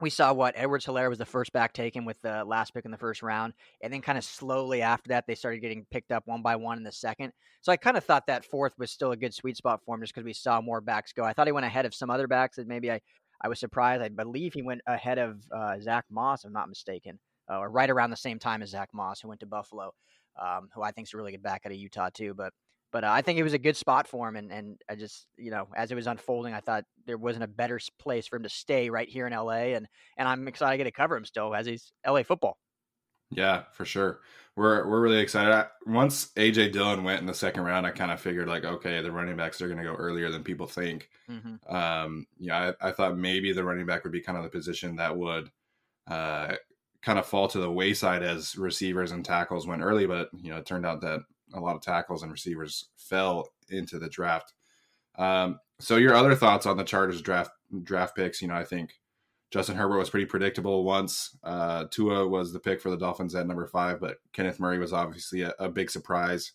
S4: we saw what Edwards Helaire was the first back taken with the last pick in the first round, and then kind of slowly after that they started getting picked up one by one in the second. So I kind of thought that fourth was still a good sweet spot for him just because we saw more backs go. I thought he went ahead of some other backs that maybe I I was surprised. I believe he went ahead of uh, Zach Moss, if I'm not mistaken, uh, or right around the same time as Zach Moss, who went to Buffalo, um, who I think is a really good back out of Utah too. But but uh, I think it was a good spot for him. And, and I just, you know, as it was unfolding, I thought there wasn't a better place for him to stay right here in LA. And, and I'm excited to get to cover him still as he's LA football.
S2: Yeah, for sure. We're, we're really excited. Once AJ Dillon went in the second round, I kind of figured like, okay, the running backs are going to go earlier than people think. Mm-hmm. Um, yeah, I, I, thought maybe the running back would be kind of the position that would, uh, kind of fall to the wayside as receivers and tackles went early, but you know, it turned out that a lot of tackles and receivers fell into the draft. Um, so your other thoughts on the Chargers draft draft picks? You know, I think Justin Herbert was pretty predictable once. Uh, Tua was the pick for the Dolphins at number five, but Kenneth Murray was obviously a, a big surprise.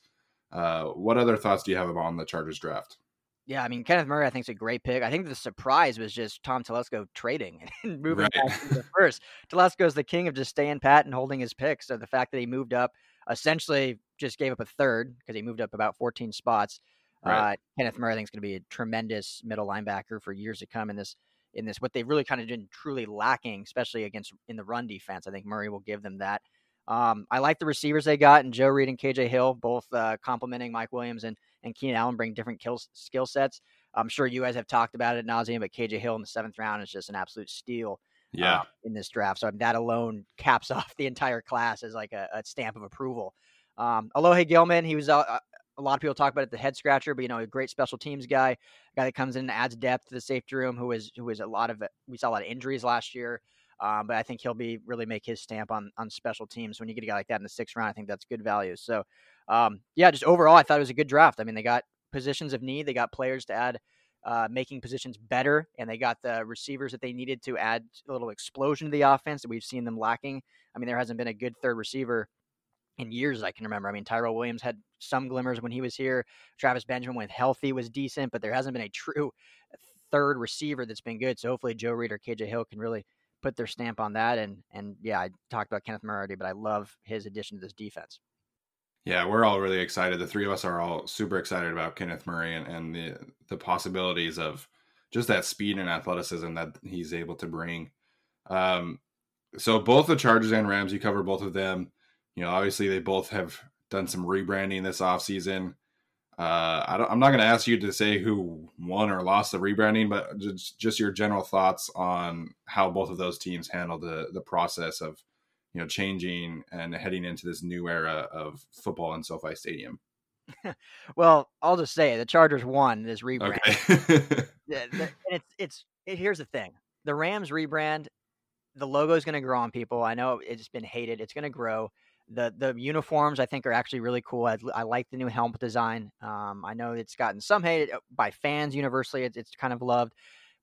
S2: Uh, what other thoughts do you have on the Chargers draft?
S4: Yeah, I mean Kenneth Murray, I think is a great pick. I think the surprise was just Tom Telesco trading and moving right. back to the first. Telesco is the king of just staying pat and holding his pick. So the fact that he moved up essentially just gave up a third because he moved up about 14 spots. Right. Uh, Kenneth Murray, I think, is going to be a tremendous middle linebacker for years to come in this. In this, what they've really kind of been truly lacking, especially against in the run defense. I think Murray will give them that. Um, I like the receivers they got, and Joe Reed and KJ Hill, both uh, complementing Mike Williams and and Keenan Allen, bring different kills, skill sets. I'm sure you guys have talked about it nauseum, but KJ Hill in the seventh round is just an absolute steal.
S2: Uh, yeah. Uh,
S4: in this draft, so that alone caps off the entire class as like a, a stamp of approval. Um, Alohi Gilman, he was uh, uh, a lot of people talk about it the head scratcher, but you know, a great special teams guy, a guy that comes in and adds depth to the safety room. Who is who is a lot of we saw a lot of injuries last year, um, but I think he'll be really make his stamp on on special teams. When you get a guy like that in the sixth round, I think that's good value. So, um, yeah, just overall, I thought it was a good draft. I mean, they got positions of need, they got players to add. Uh, making positions better, and they got the receivers that they needed to add a little explosion to the offense that we've seen them lacking. I mean, there hasn't been a good third receiver in years I can remember. I mean, Tyrell Williams had some glimmers when he was here. Travis Benjamin, when healthy, was decent, but there hasn't been a true third receiver that's been good. So hopefully Joe Reed or KJ Hill can really put their stamp on that. And and yeah, I talked about Kenneth Murray, but I love his addition to this defense.
S2: Yeah, we're all really excited. The three of us are all super excited about Kenneth Murray and, and the the possibilities of just that speed and athleticism that he's able to bring. Um, so both the Chargers and Rams, you cover both of them you know, obviously they both have done some rebranding this offseason. Uh, I am not going to ask you to say who won or lost the rebranding, but just, just your general thoughts on how both of those teams handled the the process of you know changing and heading into this new era of football in SoFi Stadium.
S4: well, I'll just say the Chargers won this rebrand. Okay. and it's it's it, here's the thing: the Rams rebrand, the logo is going to grow on people. I know it's been hated. It's going to grow the the uniforms I think are actually really cool. I, I like the new helmet design. Um, I know it's gotten some hate uh, by fans universally. It's, it's kind of loved,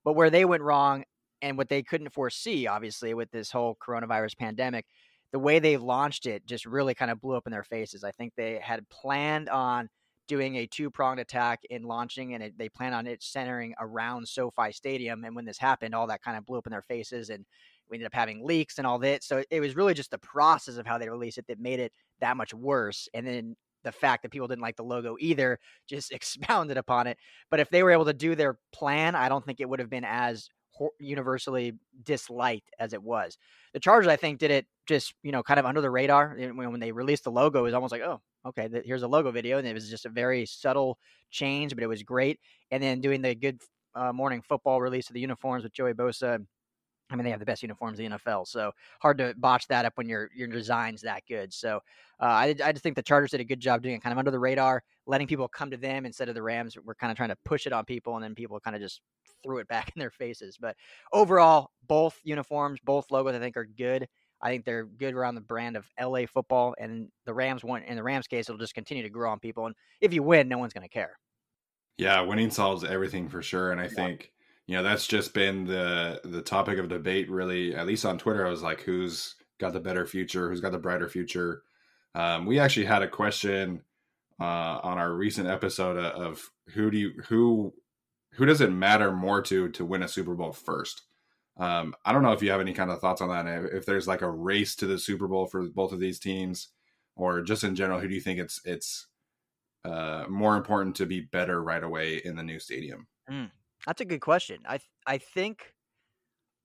S4: but where they went wrong and what they couldn't foresee, obviously, with this whole coronavirus pandemic, the way they launched it just really kind of blew up in their faces. I think they had planned on doing a two pronged attack in launching, and it, they plan on it centering around SoFi Stadium. And when this happened, all that kind of blew up in their faces, and we ended up having leaks and all that. So it was really just the process of how they released it that made it that much worse. And then the fact that people didn't like the logo either just expounded upon it. But if they were able to do their plan, I don't think it would have been as universally disliked as it was. The Chargers, I think, did it just you know kind of under the radar. When they released the logo, it was almost like, oh, okay, here's a logo video, and it was just a very subtle change, but it was great. And then doing the good uh, morning football release of the uniforms with Joey Bosa I mean, they have the best uniforms in the NFL, so hard to botch that up when your your design's that good. So uh, I I just think the Chargers did a good job doing it kind of under the radar, letting people come to them instead of the Rams. We're kind of trying to push it on people, and then people kind of just threw it back in their faces. But overall, both uniforms, both logos, I think are good. I think they're good around the brand of LA football, and the Rams want in the Rams case, it'll just continue to grow on people. And if you win, no one's going to care.
S2: Yeah, winning solves everything for sure, and I yeah. think you know that's just been the the topic of debate really at least on twitter i was like who's got the better future who's got the brighter future um, we actually had a question uh, on our recent episode of who do you who who does it matter more to to win a super bowl first um, i don't know if you have any kind of thoughts on that if there's like a race to the super bowl for both of these teams or just in general who do you think it's it's uh, more important to be better right away in the new stadium
S4: mm. That's a good question. I I think,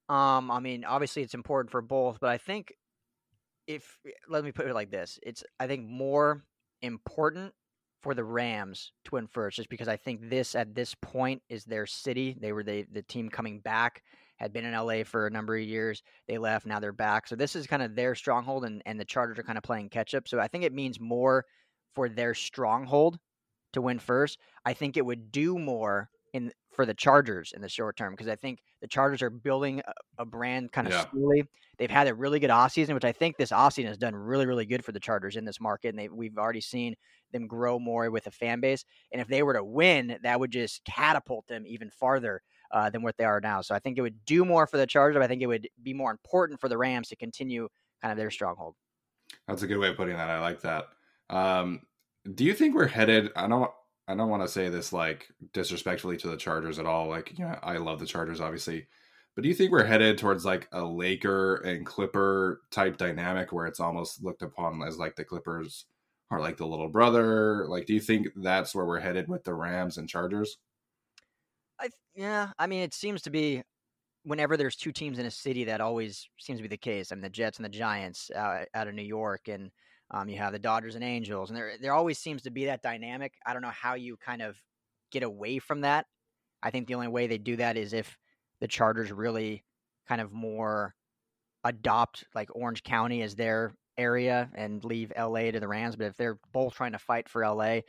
S4: um, I mean, obviously it's important for both, but I think if let me put it like this, it's I think more important for the Rams to win first, just because I think this at this point is their city. They were the the team coming back, had been in LA for a number of years. They left, now they're back. So this is kind of their stronghold, and and the Chargers are kind of playing catch up. So I think it means more for their stronghold to win first. I think it would do more in for the Chargers in the short term because I think the Chargers are building a, a brand kind of yeah. slowly. They've had a really good offseason, which I think this offseason has done really, really good for the Chargers in this market. And they, we've already seen them grow more with a fan base. And if they were to win, that would just catapult them even farther uh, than what they are now. So I think it would do more for the Chargers. I think it would be more important for the Rams to continue kind of their stronghold.
S2: That's a good way of putting that. I like that. Um, do you think we're headed? I know I don't want to say this like disrespectfully to the Chargers at all. Like, yeah, I love the Chargers, obviously. But do you think we're headed towards like a Laker and Clipper type dynamic where it's almost looked upon as like the Clippers are like the little brother? Like, do you think that's where we're headed with the Rams and Chargers?
S4: I yeah, I mean, it seems to be whenever there's two teams in a city, that always seems to be the case. I mean, the Jets and the Giants uh, out of New York, and um, you have the Dodgers and Angels, and there there always seems to be that dynamic. I don't know how you kind of get away from that. I think the only way they do that is if the Chargers really kind of more adopt like Orange County as their area and leave LA to the Rams. But if they're both trying to fight for LA,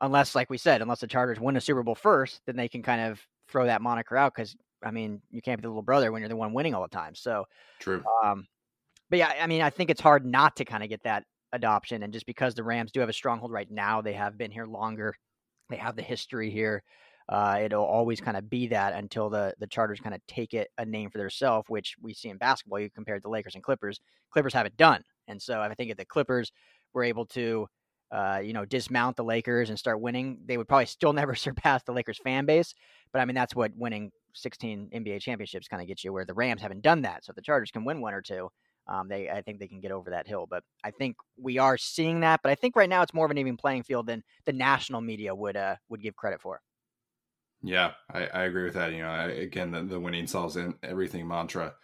S4: unless, like we said, unless the Chargers win a Super Bowl first, then they can kind of throw that moniker out because I mean you can't be the little brother when you're the one winning all the time. So
S2: true.
S4: Um, but yeah, I mean I think it's hard not to kind of get that adoption. And just because the Rams do have a stronghold right now, they have been here longer. They have the history here. Uh, it'll always kind of be that until the the Chargers kind of take it a name for themselves, which we see in basketball. You compare the Lakers and Clippers. Clippers have it done, and so I think if the Clippers were able to, uh, you know, dismount the Lakers and start winning, they would probably still never surpass the Lakers fan base. But I mean, that's what winning 16 NBA championships kind of gets you. Where the Rams haven't done that, so if the Chargers can win one or two, um, they I think they can get over that hill. But I think we are seeing that. But I think right now it's more of an even playing field than the national media would uh, would give credit for.
S2: Yeah, I, I agree with that. You know, I, again, the, the winning solves in everything mantra.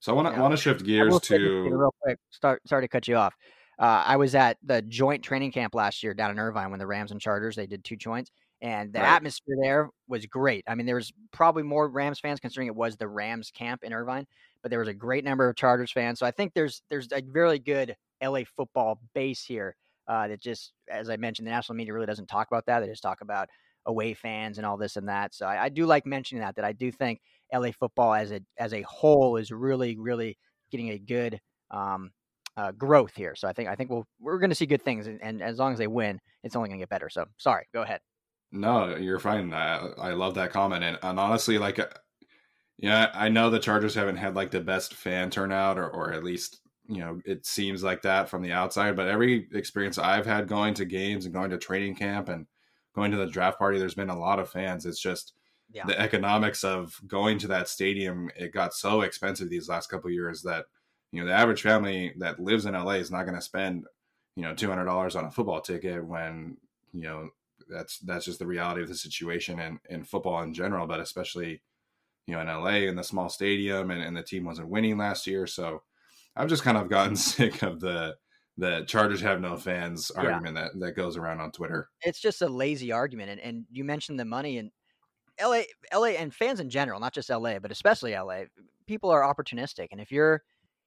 S2: So I want to yeah. want to shift gears to
S4: real quick. Start sorry to cut you off. Uh, I was at the joint training camp last year down in Irvine when the Rams and Chargers they did two joints, and the right. atmosphere there was great. I mean, there was probably more Rams fans considering it was the Rams camp in Irvine, but there was a great number of Chargers fans. So I think there's there's a really good LA football base here. Uh, that just, as I mentioned, the national media really doesn't talk about that. They just talk about away fans and all this and that. So I, I do like mentioning that. That I do think LA football as a as a whole is really really getting a good um, uh, growth here. So I think I think we'll we're going to see good things, and, and, as long as they win, it's only going to get better. So sorry, go ahead.
S2: No, you're fine. I, I love that comment, and, and honestly, like uh, yeah, I know the Chargers haven't had like the best fan turnout, or, or at least you know it seems like that from the outside. But every experience I've had going to games and going to training camp and going to the draft party. There's been a lot of fans. It's just yeah. the economics of going to that stadium. It got so expensive these last couple years that you know the average family that lives in LA is not going to spend you know two hundred dollars on a football ticket when you know that's that's just the reality of the situation and in football in general, but especially you know in LA in the small stadium and, and the team wasn't winning last year. So I've just kind of gotten sick of the the Chargers have no fans yeah. argument that, that goes around on Twitter.
S4: It's just a lazy argument. And, and you mentioned the money and LA, LA and fans in general, not just LA, but especially LA, people are opportunistic. And if you're,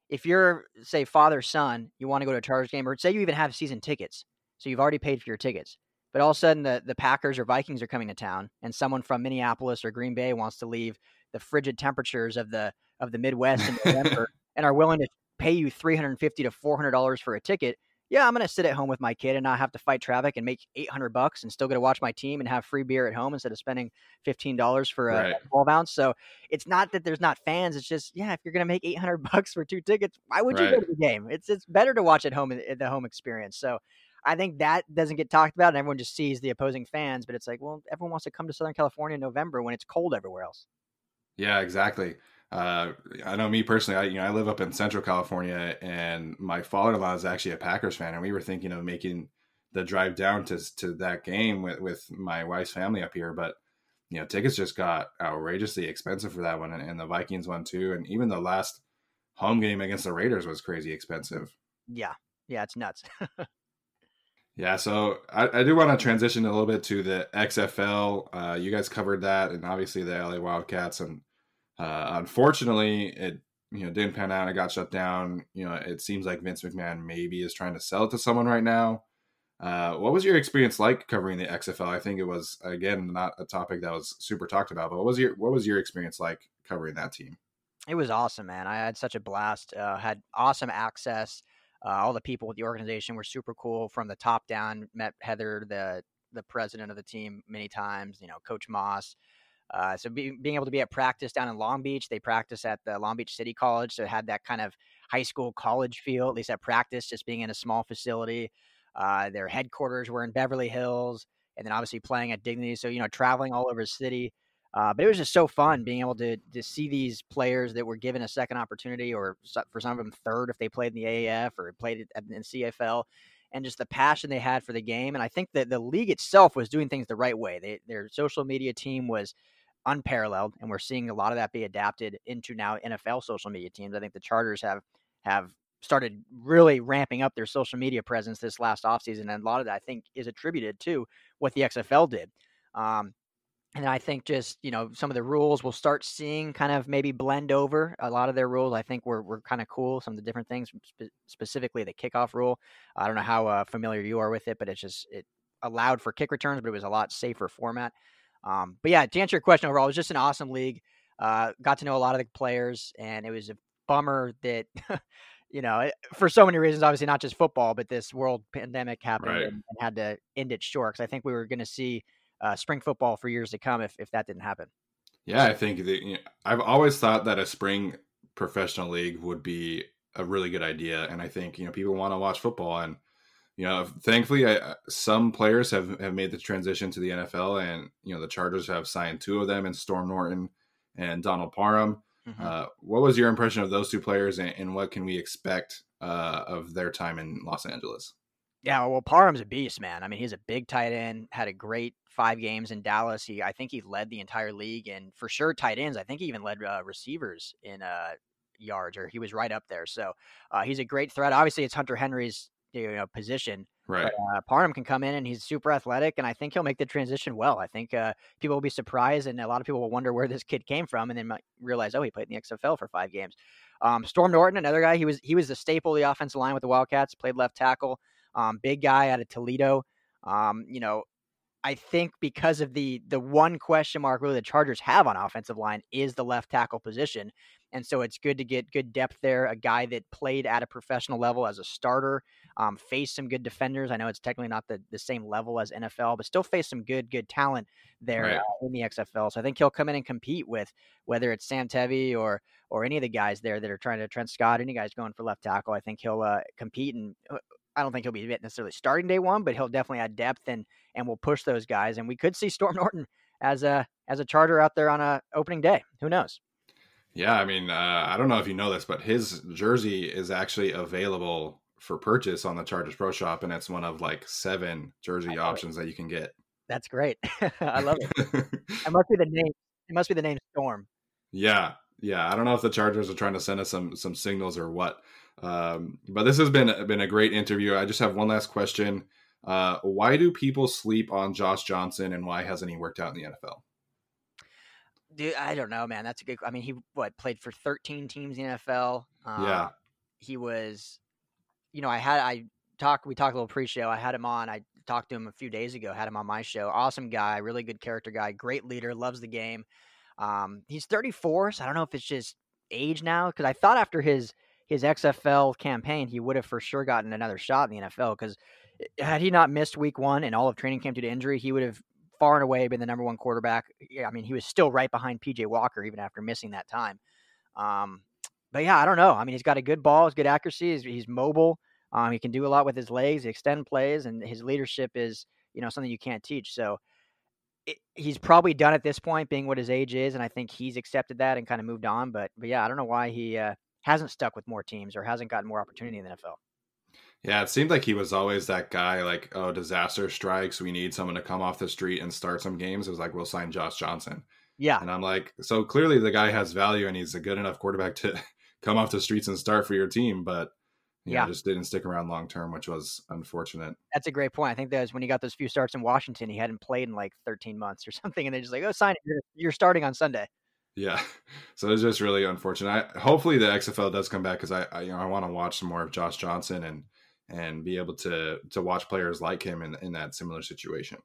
S4: if you're say father, son, you want to go to a Chargers game or say you even have season tickets. So you've already paid for your tickets, but all of a sudden the, the Packers or Vikings are coming to town and someone from Minneapolis or Green Bay wants to leave the frigid temperatures of the, of the Midwest in November and are willing to pay you 350 to $400 for a ticket, yeah, I'm going to sit at home with my kid and not have to fight traffic and make 800 bucks and still get to watch my team and have free beer at home instead of spending $15 for a right. 12 ounce. So it's not that there's not fans. It's just, yeah, if you're going to make 800 bucks for two tickets, why would right. you go to the game? It's, it's better to watch at home in the home experience. So I think that doesn't get talked about and everyone just sees the opposing fans, but it's like, well, everyone wants to come to Southern California in November when it's cold everywhere else.
S2: Yeah, exactly. Uh, I know me personally. I you know I live up in Central California, and my father-in-law is actually a Packers fan, and we were thinking of making the drive down to to that game with with my wife's family up here, but you know tickets just got outrageously expensive for that one, and, and the Vikings one too, and even the last home game against the Raiders was crazy expensive.
S4: Yeah, yeah, it's nuts.
S2: Yeah, so I, I do want to transition a little bit to the XFL. Uh, you guys covered that, and obviously the LA Wildcats, and uh, unfortunately, it you know didn't pan out. It got shut down. You know, it seems like Vince McMahon maybe is trying to sell it to someone right now. Uh, what was your experience like covering the XFL? I think it was again not a topic that was super talked about, but what was your what was your experience like covering that team?
S4: It was awesome, man. I had such a blast. Uh, had awesome access. Uh, all the people with the organization were super cool from the top down. Met Heather, the the president of the team, many times. You know, Coach Moss. Uh, so be, being able to be at practice down in Long Beach, they practice at the Long Beach City College, so it had that kind of high school college feel, at least at practice, just being in a small facility. Uh, their headquarters were in Beverly Hills, and then obviously playing at Dignity. So you know, traveling all over the city. Uh, but it was just so fun being able to to see these players that were given a second opportunity, or for some of them third if they played in the AAF or played in CFL, and just the passion they had for the game. And I think that the league itself was doing things the right way. They, their social media team was unparalleled, and we're seeing a lot of that be adapted into now NFL social media teams. I think the Chargers have have started really ramping up their social media presence this last offseason, and a lot of that I think is attributed to what the XFL did. Um, and I think just you know some of the rules we'll start seeing kind of maybe blend over a lot of their rules. I think were were kind of cool. Some of the different things, spe- specifically the kickoff rule. I don't know how uh, familiar you are with it, but it's just it allowed for kick returns, but it was a lot safer format. Um, but yeah, to answer your question overall, it was just an awesome league. Uh, got to know a lot of the players, and it was a bummer that, you know, for so many reasons, obviously not just football, but this world pandemic happened right. and, and, had to end it short. Because I think we were going to see uh, spring football for years to come if if that didn't happen.
S2: Yeah, I think that, you know, I've always thought that a spring professional league would be a really good idea, and I think you know people want to watch football and you know, thankfully, I, some players have, have made the transition to the NFL, and you know, the Chargers have signed two of them, and Storm Norton and Donald Parham. Mm-hmm. Uh, what was your impression of those two players, and, and what can we expect uh, of their time in Los Angeles?
S4: Yeah, well, Parham's a beast, man. I mean, he's a big tight end. Had a great five games in Dallas. He, I think, he led the entire league, and for sure, tight ends. I think he even led uh, receivers in uh, yards, or he was right up there. So uh, he's a great threat. Obviously, it's Hunter Henry's you know position.
S2: Right.
S4: But, uh, Parham can come in and he's super athletic, and I think he'll make the transition well. I think uh, people will be surprised, and a lot of people will wonder where this kid came from, and then might realize, oh, he played in the XFL for five games. Um, Storm Norton, another guy, he was he was the staple of the offensive line with the Wildcats. Played left tackle, um, big guy out of Toledo. Um, you know, I think because of the the one question mark really the Chargers have on offensive line is the left tackle position. And so it's good to get good depth there. A guy that played at a professional level as a starter, um, faced some good defenders. I know it's technically not the, the same level as NFL, but still faced some good, good talent there right. uh, in the XFL. So I think he'll come in and compete with whether it's Sam Tevi or or any of the guys there that are trying to Trent Scott, any guys going for left tackle. I think he'll uh, compete and uh, I don't think he'll be necessarily starting day one, but he'll definitely add depth and and will push those guys. And we could see Storm Norton as a as a charter out there on a opening day. Who knows?
S2: Yeah, I mean, uh, I don't know if you know this, but his jersey is actually available for purchase on the Chargers Pro Shop, and it's one of like seven jersey options it. that you can get.
S4: That's great. I love it. it must be the name. It must be the name Storm.
S2: Yeah, yeah. I don't know if the Chargers are trying to send us some some signals or what. Um, but this has been been a great interview. I just have one last question. Uh, why do people sleep on Josh Johnson, and why hasn't he worked out in the NFL?
S4: Dude, I don't know, man. That's a good. I mean, he what played for 13 teams in the NFL.
S2: Um, yeah,
S4: he was. You know, I had I talked. We talked a little pre-show. I had him on. I talked to him a few days ago. Had him on my show. Awesome guy, really good character guy, great leader, loves the game. Um, he's 34, so I don't know if it's just age now. Because I thought after his his XFL campaign, he would have for sure gotten another shot in the NFL. Because eh, had he not missed Week One and all of training camp due to injury, he would have far and away been the number one quarterback. Yeah, I mean, he was still right behind PJ Walker even after missing that time. Um, but yeah, I don't know. I mean, he's got a good ball, he's good accuracy, he's, he's mobile. Um, he can do a lot with his legs, extend plays, and his leadership is you know something you can't teach. So it, he's probably done at this point, being what his age is, and I think he's accepted that and kind of moved on. But but yeah, I don't know why he uh, hasn't stuck with more teams or hasn't gotten more opportunity in the NFL.
S2: Yeah, it seemed like he was always that guy, like, oh, disaster strikes. We need someone to come off the street and start some games. It was like, we'll sign Josh Johnson.
S4: Yeah.
S2: And I'm like, so clearly the guy has value and he's a good enough quarterback to come off the streets and start for your team. But yeah, just didn't stick around long term, which was unfortunate.
S4: That's a great point. I think that was when he got those few starts in Washington. He hadn't played in like 13 months or something, and they're just like, "Oh, sign it. You're starting on Sunday."
S2: Yeah, so it's just really unfortunate. I, hopefully, the XFL does come back because I, I, you know, I want to watch some more of Josh Johnson and and be able to to watch players like him in in that similar situation.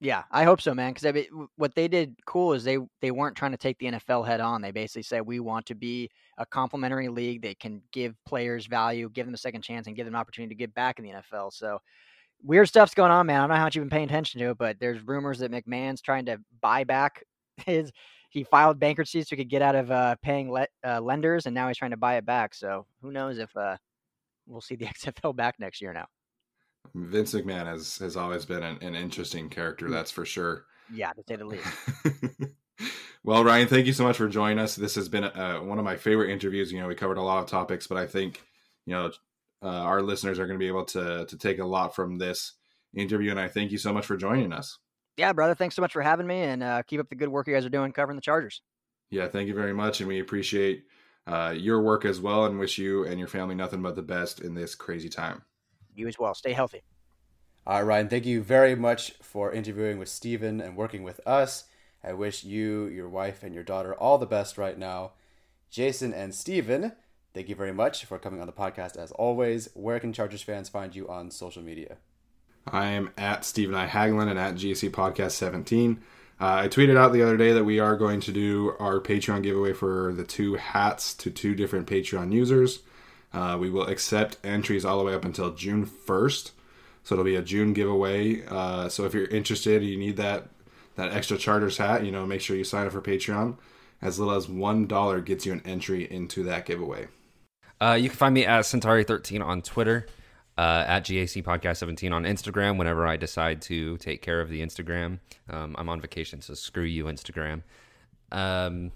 S4: Yeah, I hope so, man. Because I mean, what they did cool is they they weren't trying to take the NFL head on. They basically said we want to be a complementary league that can give players value, give them a second chance, and give them an opportunity to get back in the NFL. So weird stuff's going on, man. I don't know how much you've been paying attention to it, but there's rumors that McMahon's trying to buy back his. He filed bankruptcy so he could get out of uh, paying le- uh, lenders, and now he's trying to buy it back. So who knows if uh, we'll see the XFL back next year now.
S2: Vince McMahon has has always been an, an interesting character, mm. that's for sure.
S4: Yeah, to say the least.
S2: well, Ryan, thank you so much for joining us. This has been uh, one of my favorite interviews. You know, we covered a lot of topics, but I think you know uh, our listeners are going to be able to to take a lot from this interview. And I thank you so much for joining us.
S4: Yeah, brother. Thanks so much for having me, and uh, keep up the good work you guys are doing covering the Chargers.
S2: Yeah, thank you very much, and we appreciate uh, your work as well, and wish you and your family nothing but the best in this crazy time.
S4: You as well. Stay healthy.
S1: All right, Ryan, thank you very much for interviewing with Steven and working with us. I wish you, your wife, and your daughter all the best right now. Jason and Steven, thank you very much for coming on the podcast as always. Where can Chargers fans find you on social media?
S2: I am at Stephen I. Haglund and at GC Podcast 17. Uh, I tweeted out the other day that we are going to do our Patreon giveaway for the two hats to two different Patreon users. Uh, we will accept entries all the way up until June 1st. So it'll be a June giveaway. Uh, so if you're interested, you need that that extra charters hat, you know, make sure you sign up for Patreon. As little as one dollar gets you an entry into that giveaway.
S3: Uh, you can find me at Centauri13 on Twitter, uh, at GAC Podcast 17 on Instagram. Whenever I decide to take care of the Instagram, um, I'm on vacation, so screw you, Instagram. Um,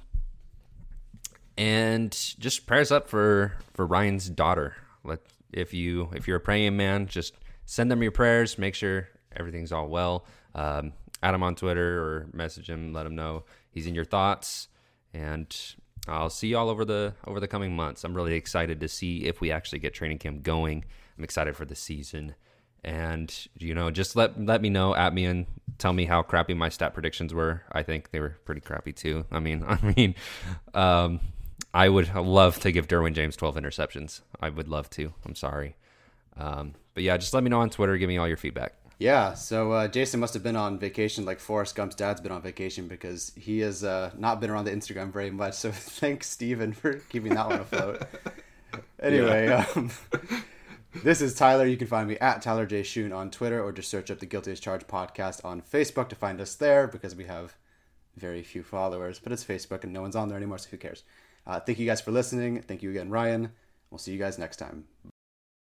S3: and just prayers up for for Ryan's daughter. Let if you if you're a praying man, just send them your prayers. Make sure everything's all well. Um, add him on Twitter or message him. Let him know he's in your thoughts. And I'll see you all over the over the coming months. I'm really excited to see if we actually get training camp going. I'm excited for the season. And you know, just let let me know at me and tell me how crappy my stat predictions were. I think they were pretty crappy too. I mean, I mean, um, I would love to give Derwin James 12 interceptions. I would love to. I'm sorry. Um, but yeah, just let me know on Twitter. Give me all your feedback.
S1: Yeah, so uh, Jason must have been on vacation like Forrest Gump's dad's been on vacation because he has uh, not been around the Instagram very much. So thanks, Steven, for keeping that one afloat. anyway, um, this is Tyler. You can find me at Tyler J. Shoon on Twitter or just search up the Guilty as Charged podcast on Facebook to find us there because we have very few followers. But it's Facebook and no one's on there anymore, so who cares? Uh, thank you guys for listening. Thank you again, Ryan. We'll see you guys next time.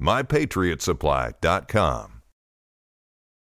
S5: MyPatriotSupply.com.